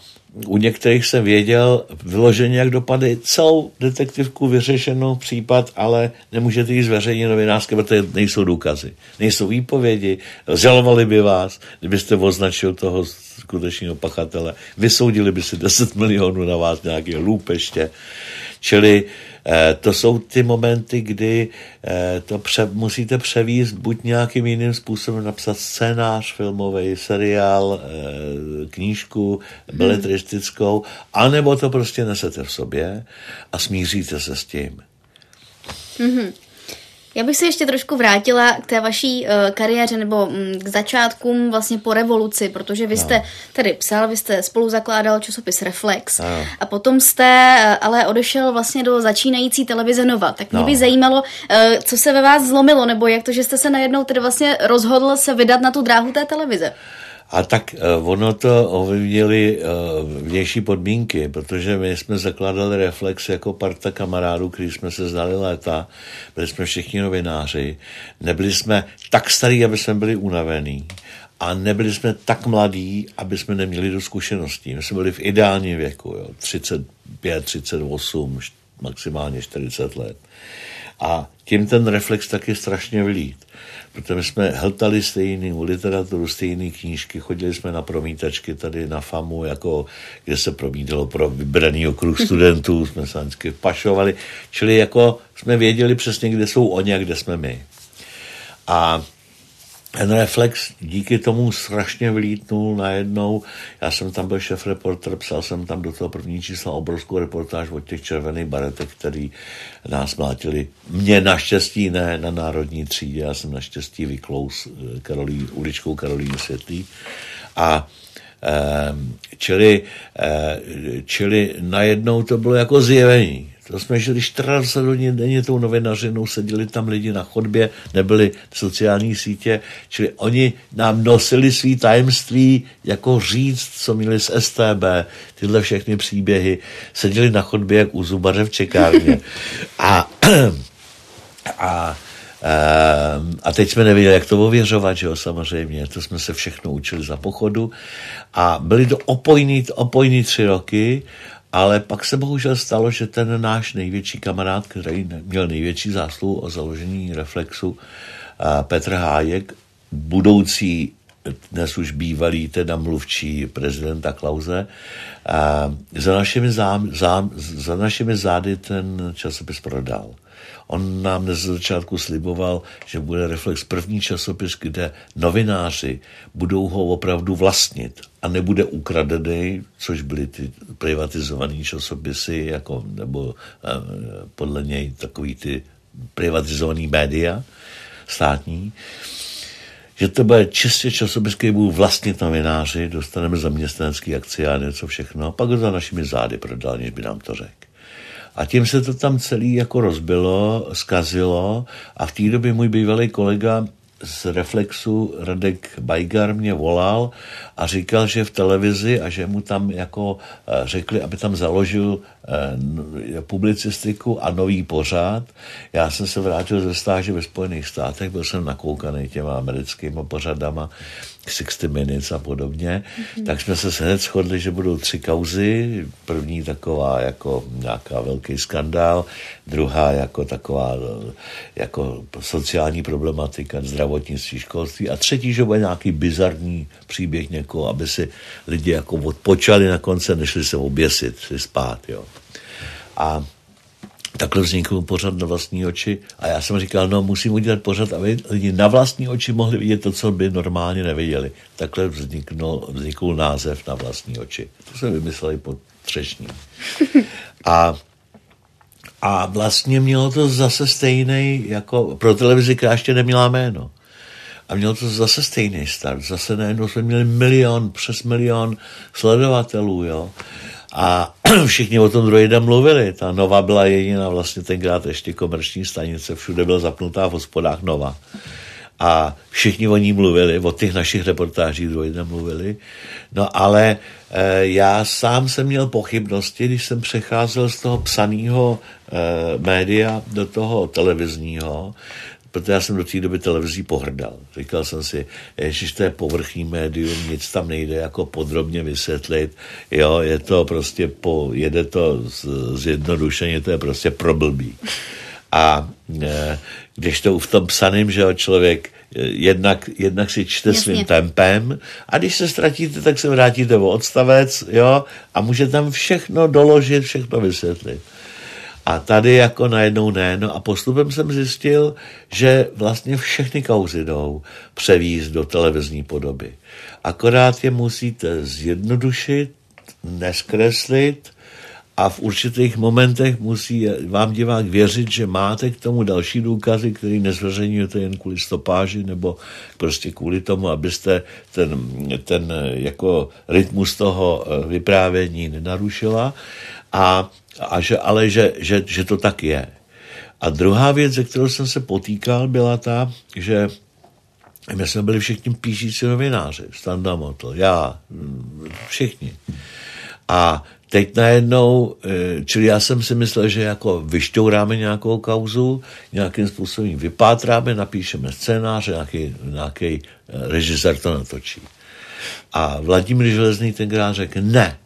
[SPEAKER 2] u některých jsem věděl vyloženě, jak dopadne celou detektivku vyřešenou případ, ale nemůžete ji zveřejnit novinářské, protože nejsou důkazy, nejsou výpovědi, žalovali by vás, kdybyste označil toho skutečného pachatele, vysoudili by si 10 milionů na vás nějaké lůpeště. Čili Eh, to jsou ty momenty, kdy eh, to pře- musíte převíst buď nějakým jiným způsobem napsat scénář filmový, seriál, eh, knížku, beletristickou, anebo to prostě nesete v sobě a smíříte se s tím.
[SPEAKER 1] Mm-hmm. Já bych se ještě trošku vrátila k té vaší uh, kariéře nebo um, k začátkům vlastně po revoluci, protože vy jste no. tady psal, vy jste spolu zakládal časopis Reflex no. a potom jste uh, ale odešel vlastně do začínající televize Nova. Tak mě no. by zajímalo, uh, co se ve vás zlomilo, nebo jak to, že jste se najednou tedy vlastně rozhodl se vydat na tu dráhu té televize.
[SPEAKER 2] A tak uh, ono to ovlivnili uh, vnější podmínky, protože my jsme zakládali Reflex jako parta kamarádů, který jsme se znali léta, byli jsme všichni novináři, nebyli jsme tak starí, aby jsme byli unavení a nebyli jsme tak mladí, aby jsme neměli do zkušeností. My jsme byli v ideálním věku, jo, 35, 38, maximálně 40 let. A tím ten reflex taky strašně vlít protože jsme hltali stejnou literaturu, stejné knížky, chodili jsme na promítačky tady na FAMu, jako, kde se promítalo pro vybraný okruh studentů, jsme se vždycky pašovali, čili jako jsme věděli přesně, kde jsou oni a kde jsme my. A ten reflex díky tomu strašně vlítnul najednou. Já jsem tam byl šef reporter, psal jsem tam do toho první čísla obrovskou reportáž od těch červených baretek, který nás mlátili. Mě naštěstí ne na národní třídě, já jsem naštěstí vyklous eh, Karolí, uličkou Karolíny Světlý. A ehm, čili, eh, čili najednou to bylo jako zjevení. To jsme žili 14 hodin denně tou novinařinou, seděli tam lidi na chodbě, nebyly sociální sítě, čili oni nám nosili svý tajemství, jako říct, co měli z STB, tyhle všechny příběhy, seděli na chodbě jak u zubaře v čekárně. A, a ehm, a teď jsme nevěděli, jak to ověřovat, že jo, samozřejmě. To jsme se všechno učili za pochodu. A byly to opojný, opojný tři roky ale pak se bohužel stalo, že ten náš největší kamarád, který měl největší zásluhu o založení Reflexu, Petr Hájek, budoucí dnes už bývalý teda mluvčí prezidenta Klauze, a za našimi, zám, zám, za našimi zády ten časopis prodal. On nám dnes z začátku sliboval, že bude Reflex první časopis, kde novináři budou ho opravdu vlastnit a nebude ukradený, což byly ty privatizované časopisy, jako, nebo eh, podle něj takový ty privatizovaný média státní že to bude čistě časopis, který budou vlastnit novináři, dostaneme zaměstnanecký akcie a něco všechno, a pak ho za našimi zády prodal, než by nám to řekl. A tím se to tam celý jako rozbilo, zkazilo a v té době můj bývalý kolega z Reflexu Radek Bajgar mě volal a říkal, že v televizi a že mu tam jako eh, řekli, aby tam založil eh, publicistiku a nový pořád. Já jsem se vrátil ze stáže ve Spojených státech, byl jsem nakoukaný těma americkými pořadama 60 Minutes a podobně, mm-hmm. tak jsme se hned shodli, že budou tři kauzy. První taková jako nějaká velký skandál, druhá jako taková jako sociální problematika, zdravotnictví, školství a třetí, že bude nějaký bizarní příběh někoho, aby si lidi jako odpočali na konce, nešli se oběsit, si spát, jo. A takhle vznikl pořad na vlastní oči a já jsem říkal, no musím udělat pořad, aby lidi na vlastní oči mohli vidět to, co by normálně neviděli. Takhle vzniknul, vznikl název na vlastní oči. To jsme vymysleli pod třešní. A a vlastně mělo to zase stejný, jako pro televizi, která ještě neměla jméno. A mělo to zase stejný start. Zase najednou jsme měli milion, přes milion sledovatelů, jo. A všichni o tom den mluvili. Ta Nova byla jediná vlastně tenkrát ještě komerční stanice, všude byla zapnutá v hospodách Nova. A všichni o ní mluvili, o těch našich reportážích den mluvili. No ale e, já sám jsem měl pochybnosti, když jsem přecházel z toho psaného e, média do toho televizního, protože já jsem do té doby televizí pohrdal. Říkal jsem si, že to je povrchní médium, nic tam nejde jako podrobně vysvětlit, jo, je to prostě, po, jede to z, zjednodušeně, to je prostě problbý. A e, když to v tom psaným, že jo, člověk e, jednak, jednak si čte Jasně. svým tempem a když se ztratíte, tak se vrátíte o odstavec, jo, a může tam všechno doložit, všechno vysvětlit. A tady jako najednou ne. No a postupem jsem zjistil, že vlastně všechny kauzy jdou převízt do televizní podoby. Akorát je musíte zjednodušit, neskreslit a v určitých momentech musí vám divák věřit, že máte k tomu další důkazy, který nezveřejňujete jen kvůli stopáži nebo prostě kvůli tomu, abyste ten, ten jako rytmus toho vyprávění nenarušila. A a že, ale že, že, že to tak je. A druhá věc, ze kterou jsem se potýkal, byla ta, že my jsme byli všichni píšící novináři, Standa Motl, já, všichni. A teď najednou, eh, čili já jsem si myslel, že jako vyšťouráme nějakou kauzu, nějakým způsobem vypátráme, napíšeme scénář, nějaký, nějaký eh, režisér to natočí. A Vladimír Železný tenkrát řekl, ne,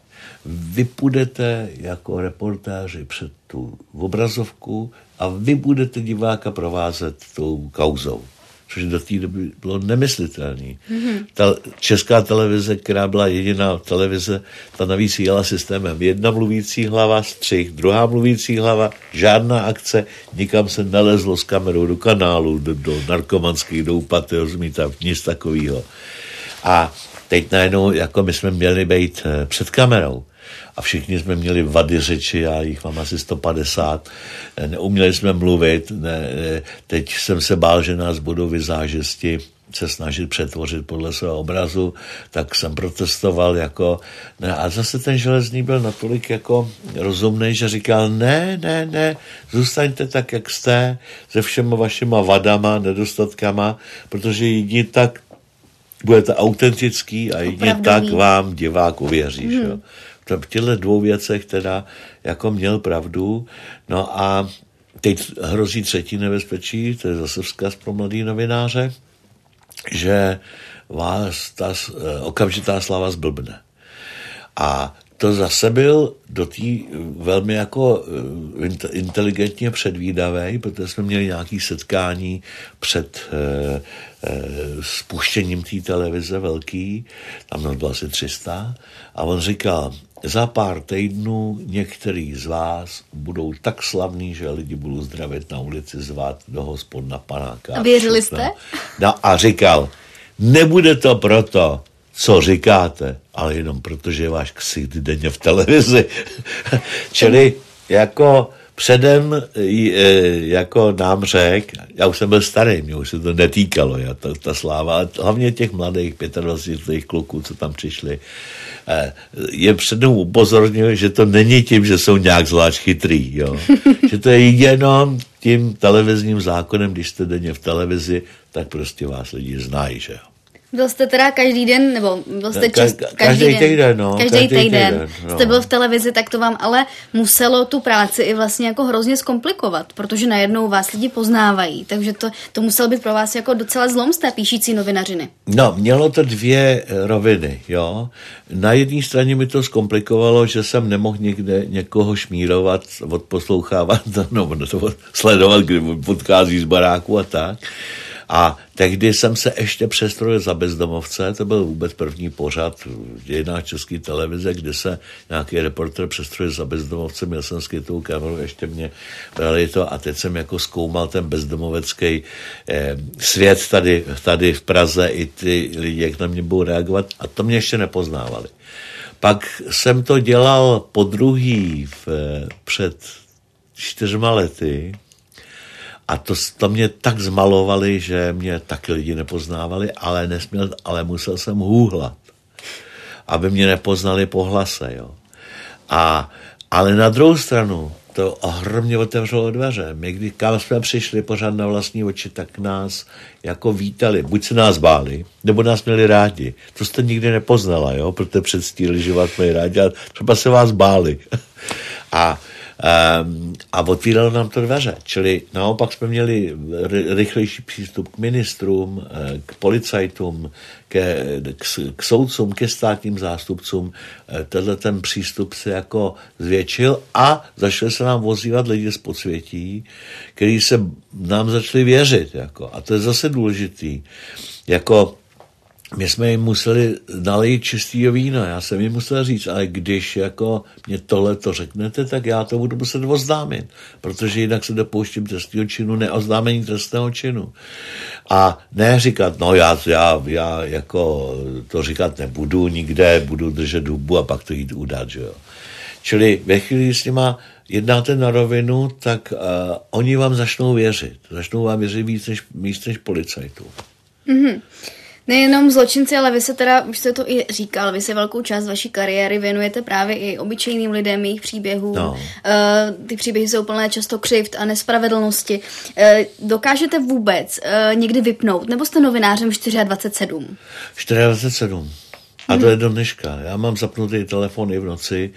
[SPEAKER 2] vy půjdete jako reportáři před tu obrazovku a vy budete diváka provázet tou kauzou. Což do té doby bylo nemyslitelné. Mm-hmm. Ta česká televize, která byla jediná televize, ta navíc jela systémem jedna mluvící hlava, střih, druhá mluvící hlava, žádná akce, nikam se nelezlo s kamerou do kanálu, do, do narkomanských, do úpaty, rozumíte, nic takového. A teď najednou, jako my jsme měli být eh, před kamerou a všichni jsme měli vady řeči, já jich mám asi 150, neuměli jsme mluvit, ne, teď jsem se bál, že nás budou vyzážesti se snažit přetvořit podle svého obrazu, tak jsem protestoval jako, ne, a zase ten železný byl natolik jako rozumný, že říkal, ne, ne, ne, zůstaňte tak, jak jste, se všema vašima vadama, nedostatkama, protože jedině tak budete autentický a jedině tak vám divák uvěří. Mm. Že? V těchto dvou věcech teda jako měl pravdu. No a teď hrozí třetí nebezpečí, to je zase vzkaz pro mladý novináře, že vás ta eh, okamžitá slava zblbne. A to zase byl do té velmi jako inteligentně předvídavý, protože jsme měli nějaké setkání před eh, eh, spuštěním té televize velký, tam bylo asi 300, a on říkal, za pár týdnů některý z vás budou tak slavní, že lidi budou zdravit na ulici, zvát do hospod na panáka.
[SPEAKER 1] A věřili jste?
[SPEAKER 2] No a říkal, nebude to proto, co říkáte, ale jenom proto, že je váš ksít denně v televizi. Čili jako předem jako nám řek, já už jsem byl starý, mě už se to netýkalo, já, ta, ta sláva, ale hlavně těch mladých 25 kluků, co tam přišli, je předem upozornil, že to není tím, že jsou nějak zvlášť chytrý, jo. že to je jenom tím televizním zákonem, když jste denně v televizi, tak prostě vás lidi znají, že jo.
[SPEAKER 1] Byl jste teda každý den, nebo byl jste čist,
[SPEAKER 2] každý, každý den, týden, no,
[SPEAKER 1] každý, každý týden, týden no. jste byl v televizi, tak to vám ale muselo tu práci i vlastně jako hrozně zkomplikovat, protože najednou vás lidi poznávají, takže to, to muselo být pro vás jako docela zlom z té píšící novinařiny.
[SPEAKER 2] No, mělo to dvě roviny, jo. Na jedné straně mi to zkomplikovalo, že jsem nemohl někde někoho šmírovat, odposlouchávat, no, sledovat, kdy podchází z baráku a tak. A tehdy jsem se ještě přestrojil za bezdomovce, to byl vůbec první pořad dějinách české televize, kde se nějaký reporter přestrojil za bezdomovce, měl jsem skytou kameru, ještě mě brali to a teď jsem jako zkoumal ten bezdomovecký eh, svět tady, tady v Praze i ty lidi, jak na mě budou reagovat a to mě ještě nepoznávali. Pak jsem to dělal po druhý v, před čtyřma lety, a to, to mě tak zmalovali, že mě taky lidi nepoznávali, ale, nesměl, ale musel jsem hůhlat, aby mě nepoznali po hlase. Jo. A, ale na druhou stranu to ohromně otevřelo dveře. My, když kam jsme přišli pořád na vlastní oči, tak nás jako vítali. Buď se nás báli, nebo nás měli rádi. To jste nikdy nepoznala, jo? protože předstírali, že vás měli rádi, ale třeba se vás báli. A Um, a otvíralo nám to dveře. Čili naopak jsme měli rychlejší přístup k ministrům, eh, k policajtům, ke, k, k soudcům, ke státním zástupcům. Eh, tenhle ten přístup se jako zvětšil a začali se nám vozívat lidi z podsvětí, kteří se nám začali věřit. Jako. A to je zase důležitý. Jako my jsme jim museli nalejit čistý víno. Já jsem jim musel říct, ale když jako mě tohle to řeknete, tak já to budu muset oznámit, protože jinak se dopouštím trestního činu, neoznámení trestného činu. A ne říkat, no já, já, já jako to říkat nebudu nikde, budu držet hubu a pak to jít udat, že jo. Čili ve chvíli, s nima jednáte na rovinu, tak uh, oni vám začnou věřit. Začnou vám věřit víc než, víc než policajtů.
[SPEAKER 1] Mm-hmm. Nejenom zločinci, ale vy se teda, už jste to i říkal, vy se velkou část vaší kariéry věnujete právě i obyčejným lidem, jejich příběhům. No. Uh, ty příběhy jsou plné často křivt a nespravedlnosti. Uh, dokážete vůbec uh, někdy vypnout? Nebo jste novinářem 24-7?
[SPEAKER 2] 24-7. A to je do dneška. Já mám zapnutý telefon i v noci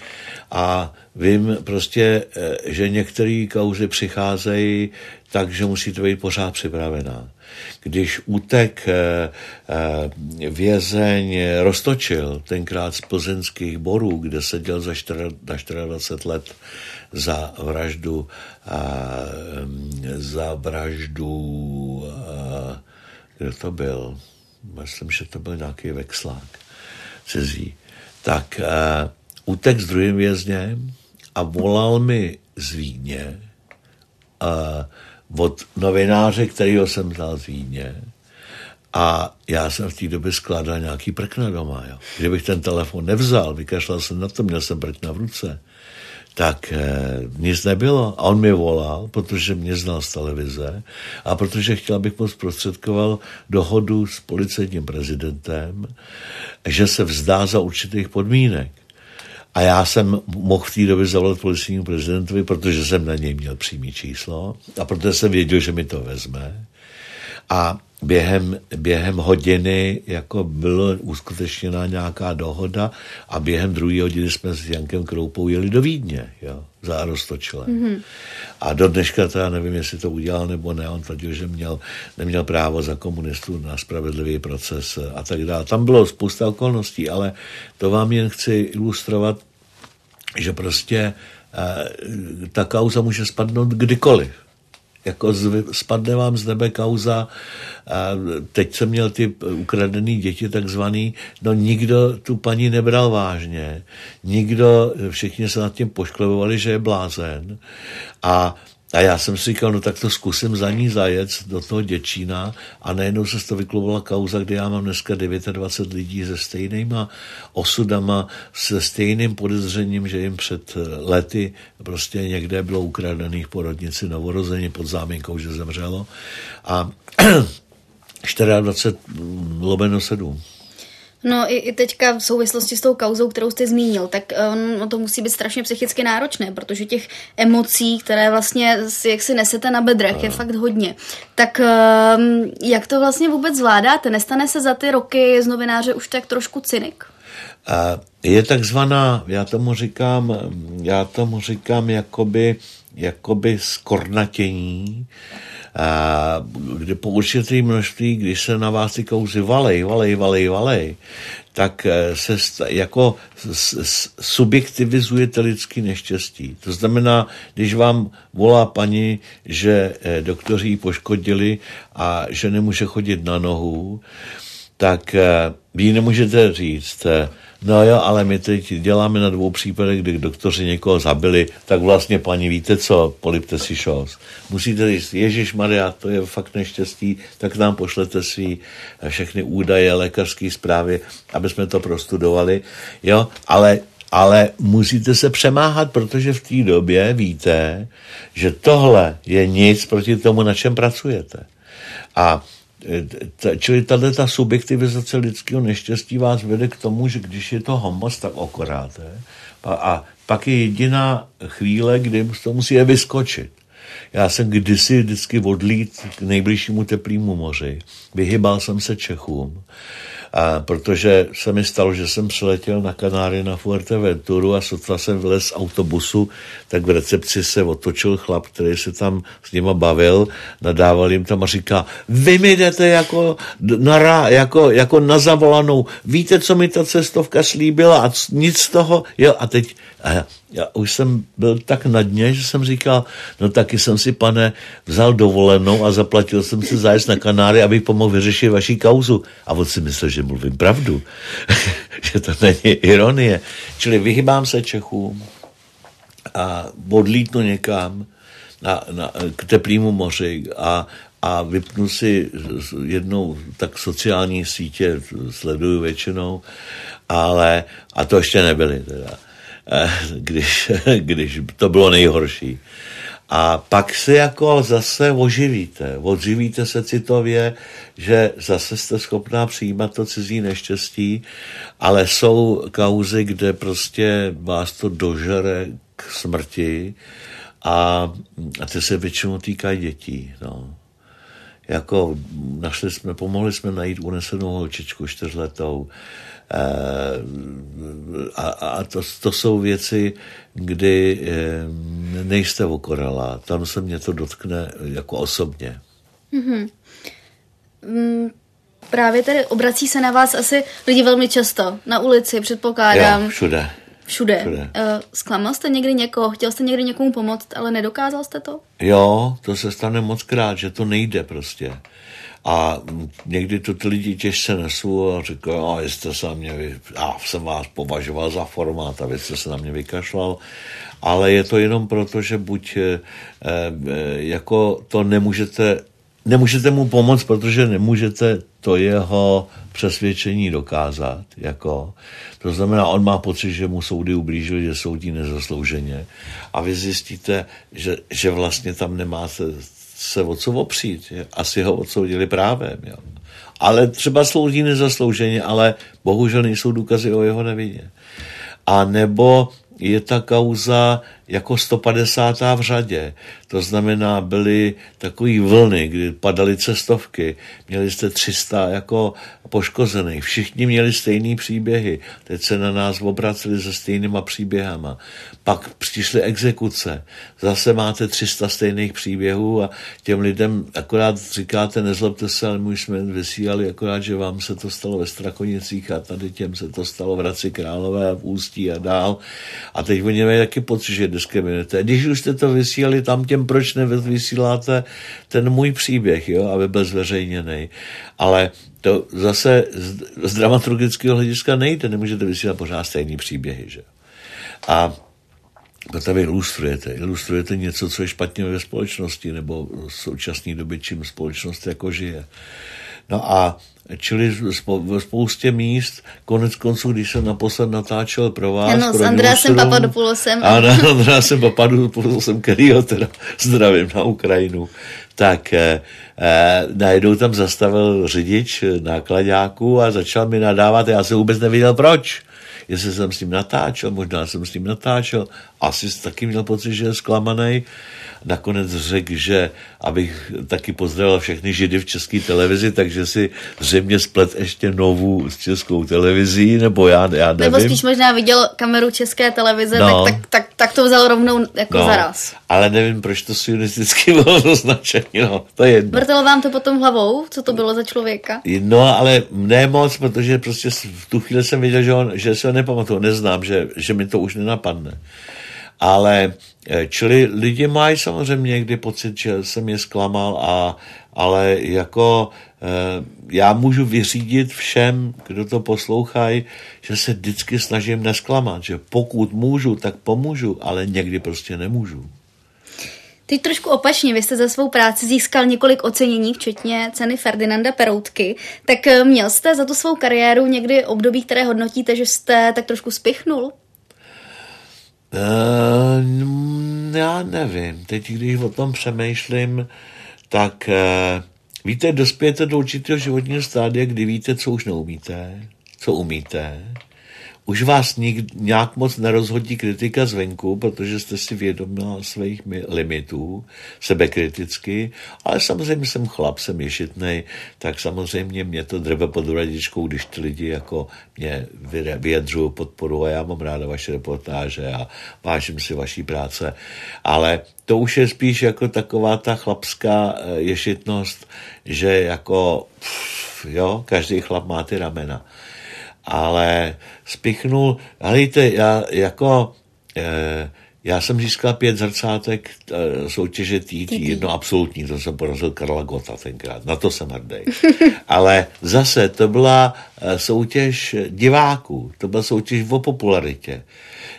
[SPEAKER 2] a vím prostě, že některé kauzy přicházejí tak, že musíte být pořád připravená když útek eh, eh, vězeň roztočil tenkrát z plzeňských borů, kde seděl za 24 let za vraždu eh, za vraždu kdo to byl? Myslím, že to byl nějaký vexlák cizí. Tak útek s druhým vězněm a volal mi z Vídně, od novináře, kterýho jsem znal z Vídně. A já jsem v té době skládal nějaký prkna doma. Jo. Kdybych ten telefon nevzal, vykašlal jsem na to, měl jsem prkna v ruce, tak eh, nic nebylo. A on mi volal, protože mě znal z televize a protože chtěl, abych mu zprostředkoval dohodu s policejním prezidentem, že se vzdá za určitých podmínek. A já jsem mohl v té době zavolat policijnímu prezidentovi, protože jsem na něj měl přímý číslo a protože jsem věděl, že mi to vezme. A během, během hodiny jako bylo uskutečněna nějaká dohoda a během druhé hodiny jsme s Jankem Kroupou jeli do Vídně, jo, za Roztočilem. Mm-hmm. A do dneška já nevím, jestli to udělal nebo ne, on tvrdil, že měl, neměl právo za komunistů na spravedlivý proces a tak dále. Tam bylo spousta okolností, ale to vám jen chci ilustrovat, že prostě ta kauza může spadnout kdykoliv jako spadne vám z nebe kauza, a teď jsem měl ty ukradený děti takzvaný, no nikdo tu paní nebral vážně, nikdo, všichni se nad tím pošklebovali, že je blázen. A a já jsem si říkal, no tak to zkusím za ní zajet do toho Děčína a najednou se to vyklubovala kauza, kde já mám dneska 29 lidí se stejnýma osudama, se stejným podezřením, že jim před lety prostě někde bylo ukradených porodnici novorozeně pod záminkou, že zemřelo. A 24 lomeno 7.
[SPEAKER 1] No i, i teďka v souvislosti s tou kauzou, kterou jste zmínil, tak um, no, to musí být strašně psychicky náročné, protože těch emocí, které vlastně jak si nesete na bedrech, je fakt hodně. Tak um, jak to vlastně vůbec zvládáte? Nestane se za ty roky z novináře už tak trošku cynik?
[SPEAKER 2] Je takzvaná, já tomu říkám, já tomu říkám jakoby, jakoby skornatění, a kde po určitý množství, když se na vás ty kouzy valej, valej, valej, valej, tak eh, se jako subjektivizujete lidský neštěstí. To znamená, když vám volá paní, že eh, doktoři ji poškodili a že nemůže chodit na nohu, tak eh, vy nemůžete říct, No jo, ale my teď děláme na dvou případech, kdy doktoři někoho zabili, tak vlastně paní víte co, polipte si šos. Musíte říct, Ježíš Maria, to je fakt neštěstí, tak nám pošlete svý eh, všechny údaje, lékařské zprávy, aby jsme to prostudovali. Jo, ale ale musíte se přemáhat, protože v té době víte, že tohle je nic proti tomu, na čem pracujete. A Čili tato ta subjektivizace lidského neštěstí vás vede k tomu, že když je to homos, tak okoráte. A pak je jediná chvíle, kdy to musí je vyskočit. Já jsem kdysi vždycky odlít k nejbližšímu teplému moři. Vyhybal jsem se Čechům a protože se mi stalo, že jsem přiletěl na Kanáry na Fuerteventuru a sotva jsem vylez z autobusu, tak v recepci se otočil chlap, který se tam s nima bavil, nadával jim tam a říká, vy mi jdete jako na, jako, jako na zavolanou, víte, co mi ta cestovka slíbila? A nic z toho, jo, a teď a já, já už jsem byl tak na dně, že jsem říkal, no taky jsem si, pane, vzal dovolenou a zaplatil jsem si zájezd na Kanáry, abych pomohl vyřešit vaši kauzu. A on si myslel, že mluvím pravdu, že to není ironie. Čili vyhybám se Čechům a odlítnu někam na, na, k teplýmu moři a, a vypnu si jednou tak sociální sítě, sleduju většinou, ale, a to ještě nebyly teda když, když to bylo nejhorší. A pak se jako zase oživíte. Oživíte se citově, že zase jste schopná přijímat to cizí neštěstí, ale jsou kauzy, kde prostě vás to dožere k smrti a, a ty se většinou týkají dětí. No. Jako našli jsme, pomohli jsme najít unesenou holčičku čtyřletou, Eh, a, a to, to jsou věci, kdy eh, nejste okorala. Tam se mě to dotkne jako osobně.
[SPEAKER 1] Mm-hmm. Mm, právě tady obrací se na vás asi lidi velmi často. Na ulici, předpokládám.
[SPEAKER 2] Jo, všude.
[SPEAKER 1] Všude. Všude. Uh, zklamal jste někdy někoho, chtěl jste někdy někomu pomoct, ale nedokázal jste to?
[SPEAKER 2] Jo, to se stane moc krát, že to nejde prostě. A někdy to ty lidi těžce nesou a říkají, a jste se na mě, vy... já jsem vás považoval za formát a vy jste se na mě vykašlal. Ale je to jenom proto, že buď e, jako to nemůžete, nemůžete mu pomoct, protože nemůžete to jeho přesvědčení dokázat. Jako. To znamená, on má pocit, že mu soudy ublížili, že soudí nezaslouženě. A vy zjistíte, že, že vlastně tam nemáte se o co opřít. Asi ho odsoudili právem. Jo. Ale třeba slouží nezaslouženě, ale bohužel nejsou důkazy o jeho nevině. A nebo je ta kauza, jako 150. v řadě. To znamená, byly takové vlny, kdy padaly cestovky. Měli jste 300 jako poškozených. Všichni měli stejné příběhy. Teď se na nás obraceli se stejnýma příběhama. Pak přišly exekuce. Zase máte 300 stejných příběhů a těm lidem akorát říkáte, nezlobte se, ale my jsme vysílali akorát, že vám se to stalo ve Strakonicích a tady těm se to stalo v Hradci Králové a v Ústí a dál. A teď oni mají taky pocit, že diskriminujete. Když už jste to vysílali tam těm, proč nevysíláte ten můj příběh, jo, aby byl zveřejněný. Ale to zase z, z dramaturgického hlediska nejde, nemůžete vysílat pořád stejný příběhy, že? A to vy ilustrujete. Ilustrujete něco, co je špatně ve společnosti, nebo v současné době, čím společnost jako žije. No a čili ve spoustě míst, konec konců, když jsem naposled natáčel pro vás.
[SPEAKER 1] Ano,
[SPEAKER 2] pro
[SPEAKER 1] s Andreasem Papadopoulosem.
[SPEAKER 2] Ano, Andreasem Papadopoulosem, který ho teda zdravím na Ukrajinu. Tak eh, eh, najednou tam zastavil řidič nákladáků a začal mi nadávat, já jsem vůbec nevěděl proč jestli jsem s ním natáčel, možná jsem s ním natáčel, asi taky měl pocit, že je zklamaný. Nakonec řekl, že abych taky pozdravil všechny židy v české televizi, takže si zřejmě splet ještě novou s českou televizí, nebo já, já nevím.
[SPEAKER 1] Nebo spíš možná viděl kameru české televize, no. tak, tak, tak, tak to vzal rovnou jako no, zaraz.
[SPEAKER 2] Ale nevím, proč to sionisticky bylo označení, no, to je jedno.
[SPEAKER 1] Vrtelo vám to potom hlavou, co to bylo za člověka?
[SPEAKER 2] No, ale ne moc, protože prostě v tu chvíli jsem viděl, že, on, že se ho nepamatuju, neznám, že, že mi to už nenapadne. Ale eh, čili lidi mají samozřejmě někdy pocit, že jsem je zklamal, a, ale jako eh, já můžu vyřídit všem, kdo to poslouchají, že se vždycky snažím nesklamat, že pokud můžu, tak pomůžu, ale někdy prostě nemůžu.
[SPEAKER 1] Teď trošku opačně, vy jste za svou práci získal několik ocenění, včetně ceny Ferdinanda Peroutky. Tak eh, měl jste za tu svou kariéru někdy období, které hodnotíte, že jste tak trošku spichnul?
[SPEAKER 2] Uh, já nevím. Teď, když o tom přemýšlím, tak uh, víte, dospějete do určitého životního stádia, kdy víte, co už neumíte, co umíte, už vás nik, nějak moc nerozhodí kritika zvenku, protože jste si vědomila svých limitů, sebekriticky, ale samozřejmě jsem chlap, jsem ješitnej, tak samozřejmě mě to drve pod radičkou, když ty lidi jako mě vyjadřují podporu a já mám ráda vaše reportáže a vážím si vaší práce, ale to už je spíš jako taková ta chlapská eh, ješitnost, že jako, pff, jo, každý chlap má ty ramena ale spichnul, helejte, já jako, eh, já jsem získal pět zrcátek eh, soutěže TT, jedno absolutní, to jsem porazil Karla Gota tenkrát, na to jsem hrdý. Ale zase to byla eh, soutěž diváků, to byla soutěž o popularitě.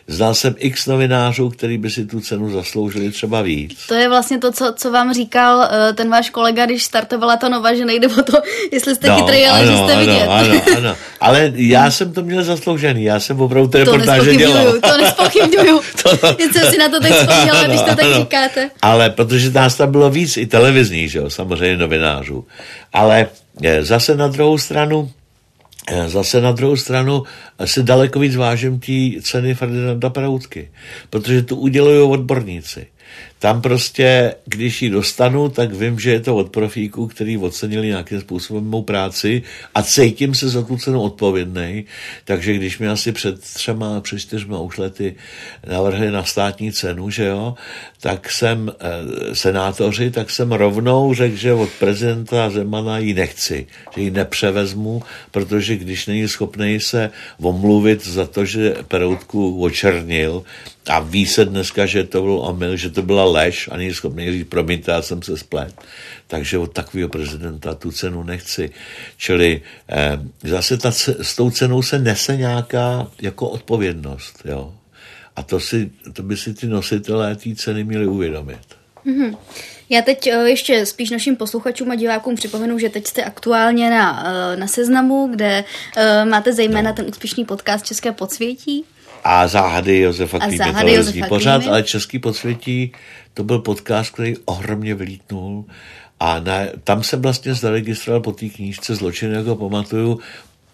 [SPEAKER 2] Znal jsem x novinářů, který by si tu cenu zasloužili třeba víc.
[SPEAKER 1] To je vlastně to, co, co vám říkal uh, ten váš kolega, když startovala ta nova, že nejde o to, jestli jste no, chytrý, ale ano, že jste
[SPEAKER 2] ano,
[SPEAKER 1] vidět.
[SPEAKER 2] Ano, ano. Ale já jsem to měl zasloužený, já jsem opravdu ty reportáže dělal.
[SPEAKER 1] To nespochybňuju, to jsem si na to teď vzpomněla, když to tak říkáte.
[SPEAKER 2] Ale protože nás tam bylo víc i televizních, že jo, samozřejmě novinářů. Ale eh, zase na druhou stranu, Eh, zase na druhou stranu se daleko víc vážím té ceny Ferdinanda Peroutky, protože to udělují odborníci. Tam prostě, když ji dostanu, tak vím, že je to od profíků, který ocenili nějakým způsobem mou práci a cítím se za tu cenu odpovědný. Takže když mi asi před třema, před čtyřma už lety navrhli na státní cenu, že jo, tak jsem eh, senátoři, tak jsem rovnou řekl, že od prezidenta Zemana ji nechci, že ji nepřevezmu, protože když není schopný se omluvit za to, že Peroutku očernil, a ví se dneska, že to byl omyl, že to byla lež a není schopný říct, promiňte, já jsem se splet. Takže od takového prezidenta tu cenu nechci. Čili eh, zase ta, s tou cenou se nese nějaká jako odpovědnost. Jo? A to, si, to by si ty nositelé té ceny měli uvědomit.
[SPEAKER 1] Mm-hmm. Já teď eh, ještě spíš našim posluchačům a divákům připomenu, že teď jste aktuálně na, eh, na seznamu, kde uh, máte zejména no. ten úspěšný podcast České podsvětí
[SPEAKER 2] a záhady Josefa Klímy, televizní pořád, ale Český podsvětí, to byl podcast, který ohromně vylítnul a na, tam jsem vlastně zaregistroval po té knížce Zločin, jako pamatuju,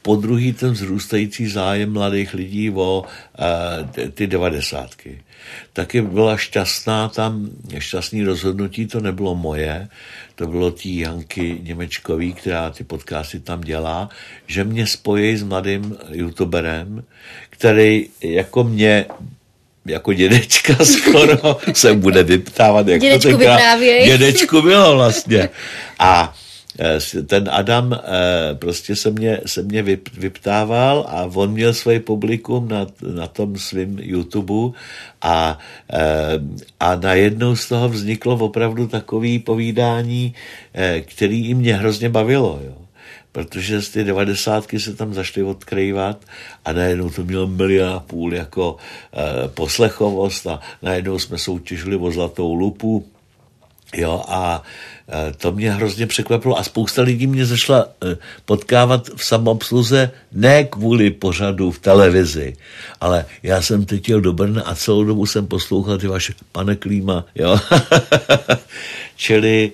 [SPEAKER 2] po druhý ten vzrůstající zájem mladých lidí o uh, ty devadesátky. Taky byla šťastná tam, šťastný rozhodnutí, to nebylo moje, to bylo tý Janky Němečkový, která ty podcasty tam dělá, že mě spojí s mladým youtuberem, který jako mě jako dědečka skoro se bude vyptávat.
[SPEAKER 1] Jak dědečku vyprávěj.
[SPEAKER 2] Dědečku bylo vlastně. A Eh, ten Adam eh, prostě se mě, se mě vyptával a on měl svoje publikum na, na tom svém YouTube a, eh, a najednou z toho vzniklo opravdu takový povídání, který i mě hrozně bavilo. Jo protože z ty devadesátky se tam zašly odkrývat a najednou to mělo milion a půl jako e, poslechovost a najednou jsme soutěžili o zlatou lupu jo a Eh, to mě hrozně překvapilo a spousta lidí mě zašla eh, potkávat v samobsluze ne kvůli pořadu v televizi, ale já jsem teď jel do Brna a celou dobu jsem poslouchal ty vaše pane Klíma, jo. Čili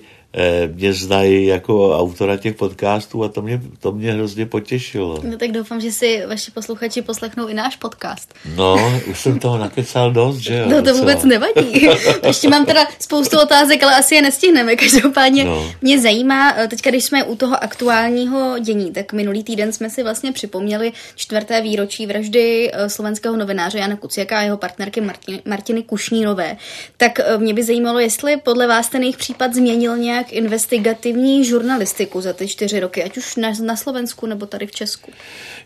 [SPEAKER 2] mě znají jako autora těch podcastů a to mě, to mě hrozně potěšilo.
[SPEAKER 1] No tak doufám, že si vaši posluchači poslechnou i náš podcast.
[SPEAKER 2] No, už jsem toho nakecal dost, že jo?
[SPEAKER 1] No to vůbec nevadí. Ještě mám teda spoustu otázek, ale asi je nestihneme. Každopádně no. mě zajímá, eh, teďka když jsme u toho aktuálního dění, tak minulý týden jsme si vlastně připomněli čtvrté výročí vraždy eh, slovenského novináře Jana Kuciaka a jeho partnerky Martiny, Martiny Kušnírové. Tak mě by zajímalo, jestli podle vás ten jejich případ změnil nějak nějak investigativní žurnalistiku za ty čtyři roky, ať už na, na Slovensku nebo tady v Česku?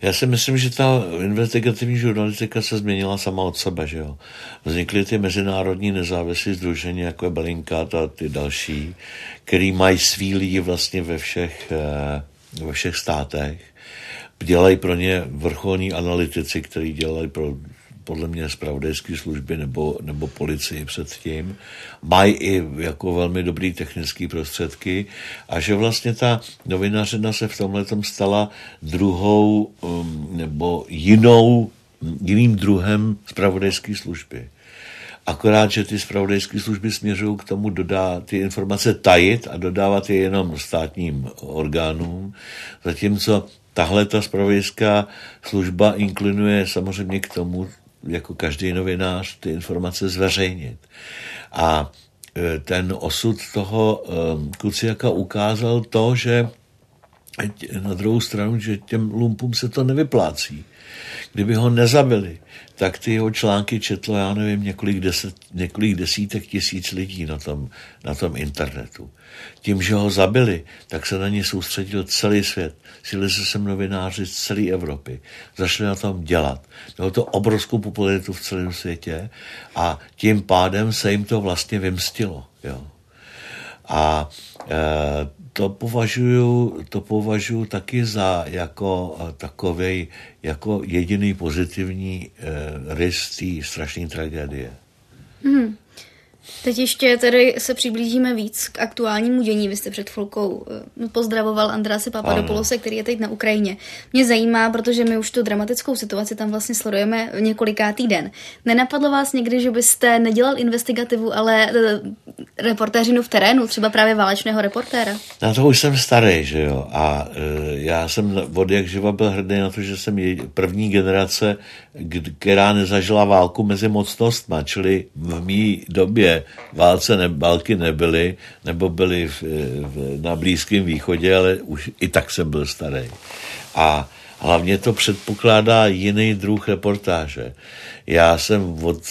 [SPEAKER 2] Já si myslím, že ta investigativní žurnalistika se změnila sama od sebe, že jo. Vznikly ty mezinárodní nezávislé združení, jako je Belinkat a ty další, který mají svý lidi vlastně ve všech, eh, ve všech státech. Dělají pro ně vrcholní analytici, kteří dělají pro podle mě zpravodajské služby nebo, nebo policii předtím, mají i jako velmi dobrý technické prostředky a že vlastně ta novinařina se v tomhle stala druhou um, nebo jinou, jiným druhem zpravodajské služby. Akorát, že ty zpravodajské služby směřují k tomu dodá ty informace tajit a dodávat je jenom státním orgánům, zatímco tahle ta spravodajská služba inklinuje samozřejmě k tomu, jako každý novinář ty informace zveřejnit. A e, ten osud toho e, Kuciaka ukázal to, že na druhou stranu, že těm lumpům se to nevyplácí. Kdyby ho nezabili, tak ty jeho články četlo, já nevím, několik, deset, několik desítek tisíc lidí na tom, na tom internetu. Tím, že ho zabili, tak se na ně soustředil celý svět. Sili se sem novináři z celé Evropy. Začali na tom dělat. Mělo to obrovskou popularitu v celém světě a tím pádem se jim to vlastně vymstilo. Jo. A e, to považuji, to považuji taky za jako e, takový jako jediný pozitivní e, rys té strašné tragédie.
[SPEAKER 1] Hmm. Teď ještě tedy se přiblížíme víc k aktuálnímu dění. Vy jste před chvilkou eh, pozdravoval Andrase Papadopoulose, který je teď na Ukrajině. Mě zajímá, protože my už tu dramatickou situaci tam vlastně sledujeme několikátý den. Nenapadlo vás někdy, že byste nedělal investigativu, ale eh, reportéřinu v terénu, třeba právě válečného reportéra?
[SPEAKER 2] Na to už jsem starý, že jo. A e, já jsem od jak živa byl hrdý na to, že jsem první generace, která nezažila válku mezi mocnostma, čili v mý době válce ne, války nebyly, nebo byly v, v, na Blízkém východě, ale už i tak jsem byl starý. A hlavně to předpokládá jiný druh reportáže. Já jsem od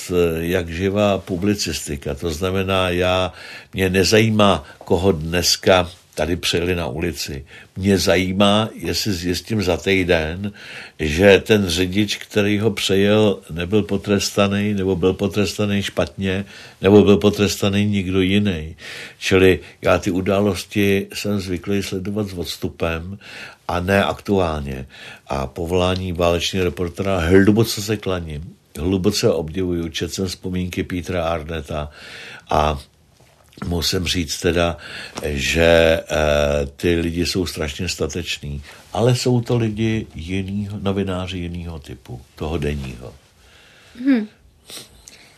[SPEAKER 2] jak živá publicistika, to znamená, já, mě nezajímá, koho dneska tady přejeli na ulici. Mě zajímá, jestli zjistím za týden, že ten řidič, který ho přejel, nebyl potrestaný, nebo byl potrestaný špatně, nebo byl potrestaný někdo jiný. Čili já ty události jsem zvyklý sledovat s odstupem a ne aktuálně. A povolání válečního reportera hluboce se klaním, hluboce obdivuju, četl jsem vzpomínky Petra Arneta a musím říct teda, že e, ty lidi jsou strašně stateční, ale jsou to lidi jinýho, novináři jiného typu, toho denního.
[SPEAKER 1] Hmm.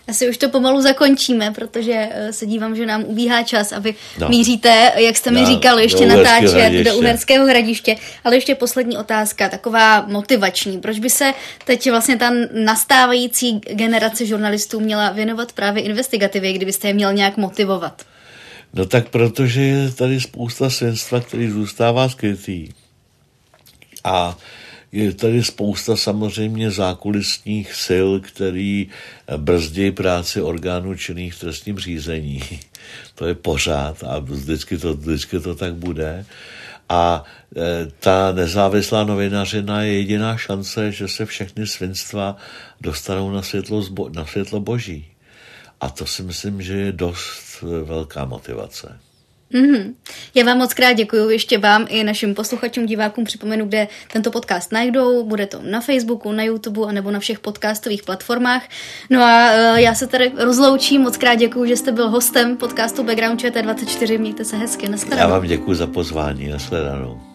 [SPEAKER 1] Asi už to pomalu zakončíme, protože eh, se dívám, že nám ubíhá čas a vy
[SPEAKER 2] No.
[SPEAKER 1] míříte, jak jste mi
[SPEAKER 2] Já
[SPEAKER 1] říkal, ještě natáčet
[SPEAKER 2] hradiště.
[SPEAKER 1] do Uherského hradiště. Ale ještě poslední otázka, taková motivační. Proč by se teď vlastně ta nastávající generace žurnalistů měla věnovat právě investigativě, kdybyste je měl nějak motivovat?
[SPEAKER 2] No tak protože je tady spousta svědectva, který zůstává skrytý. A je tady spousta samozřejmě zákulisních sil, který brzdí práci orgánů činných v trestním řízení. To je pořád a vždycky to, vždycky to tak bude. A e, ta nezávislá novinařina je jediná šance, že se všechny svinstva dostanou na světlo, zbo, na světlo boží. A to si myslím, že je dost velká motivace.
[SPEAKER 1] Mm-hmm. Já vám moc krát děkuji ještě vám i našim posluchačům, divákům připomenu, kde tento podcast najdou. Bude to na Facebooku, na YouTube a nebo na všech podcastových platformách. No a uh, já se tady rozloučím. Moc krát děkuji, že jste byl hostem podcastu Background ČT24. Mějte se hezky. Naschledanou.
[SPEAKER 2] Já vám děkuji za pozvání. Nashledanou.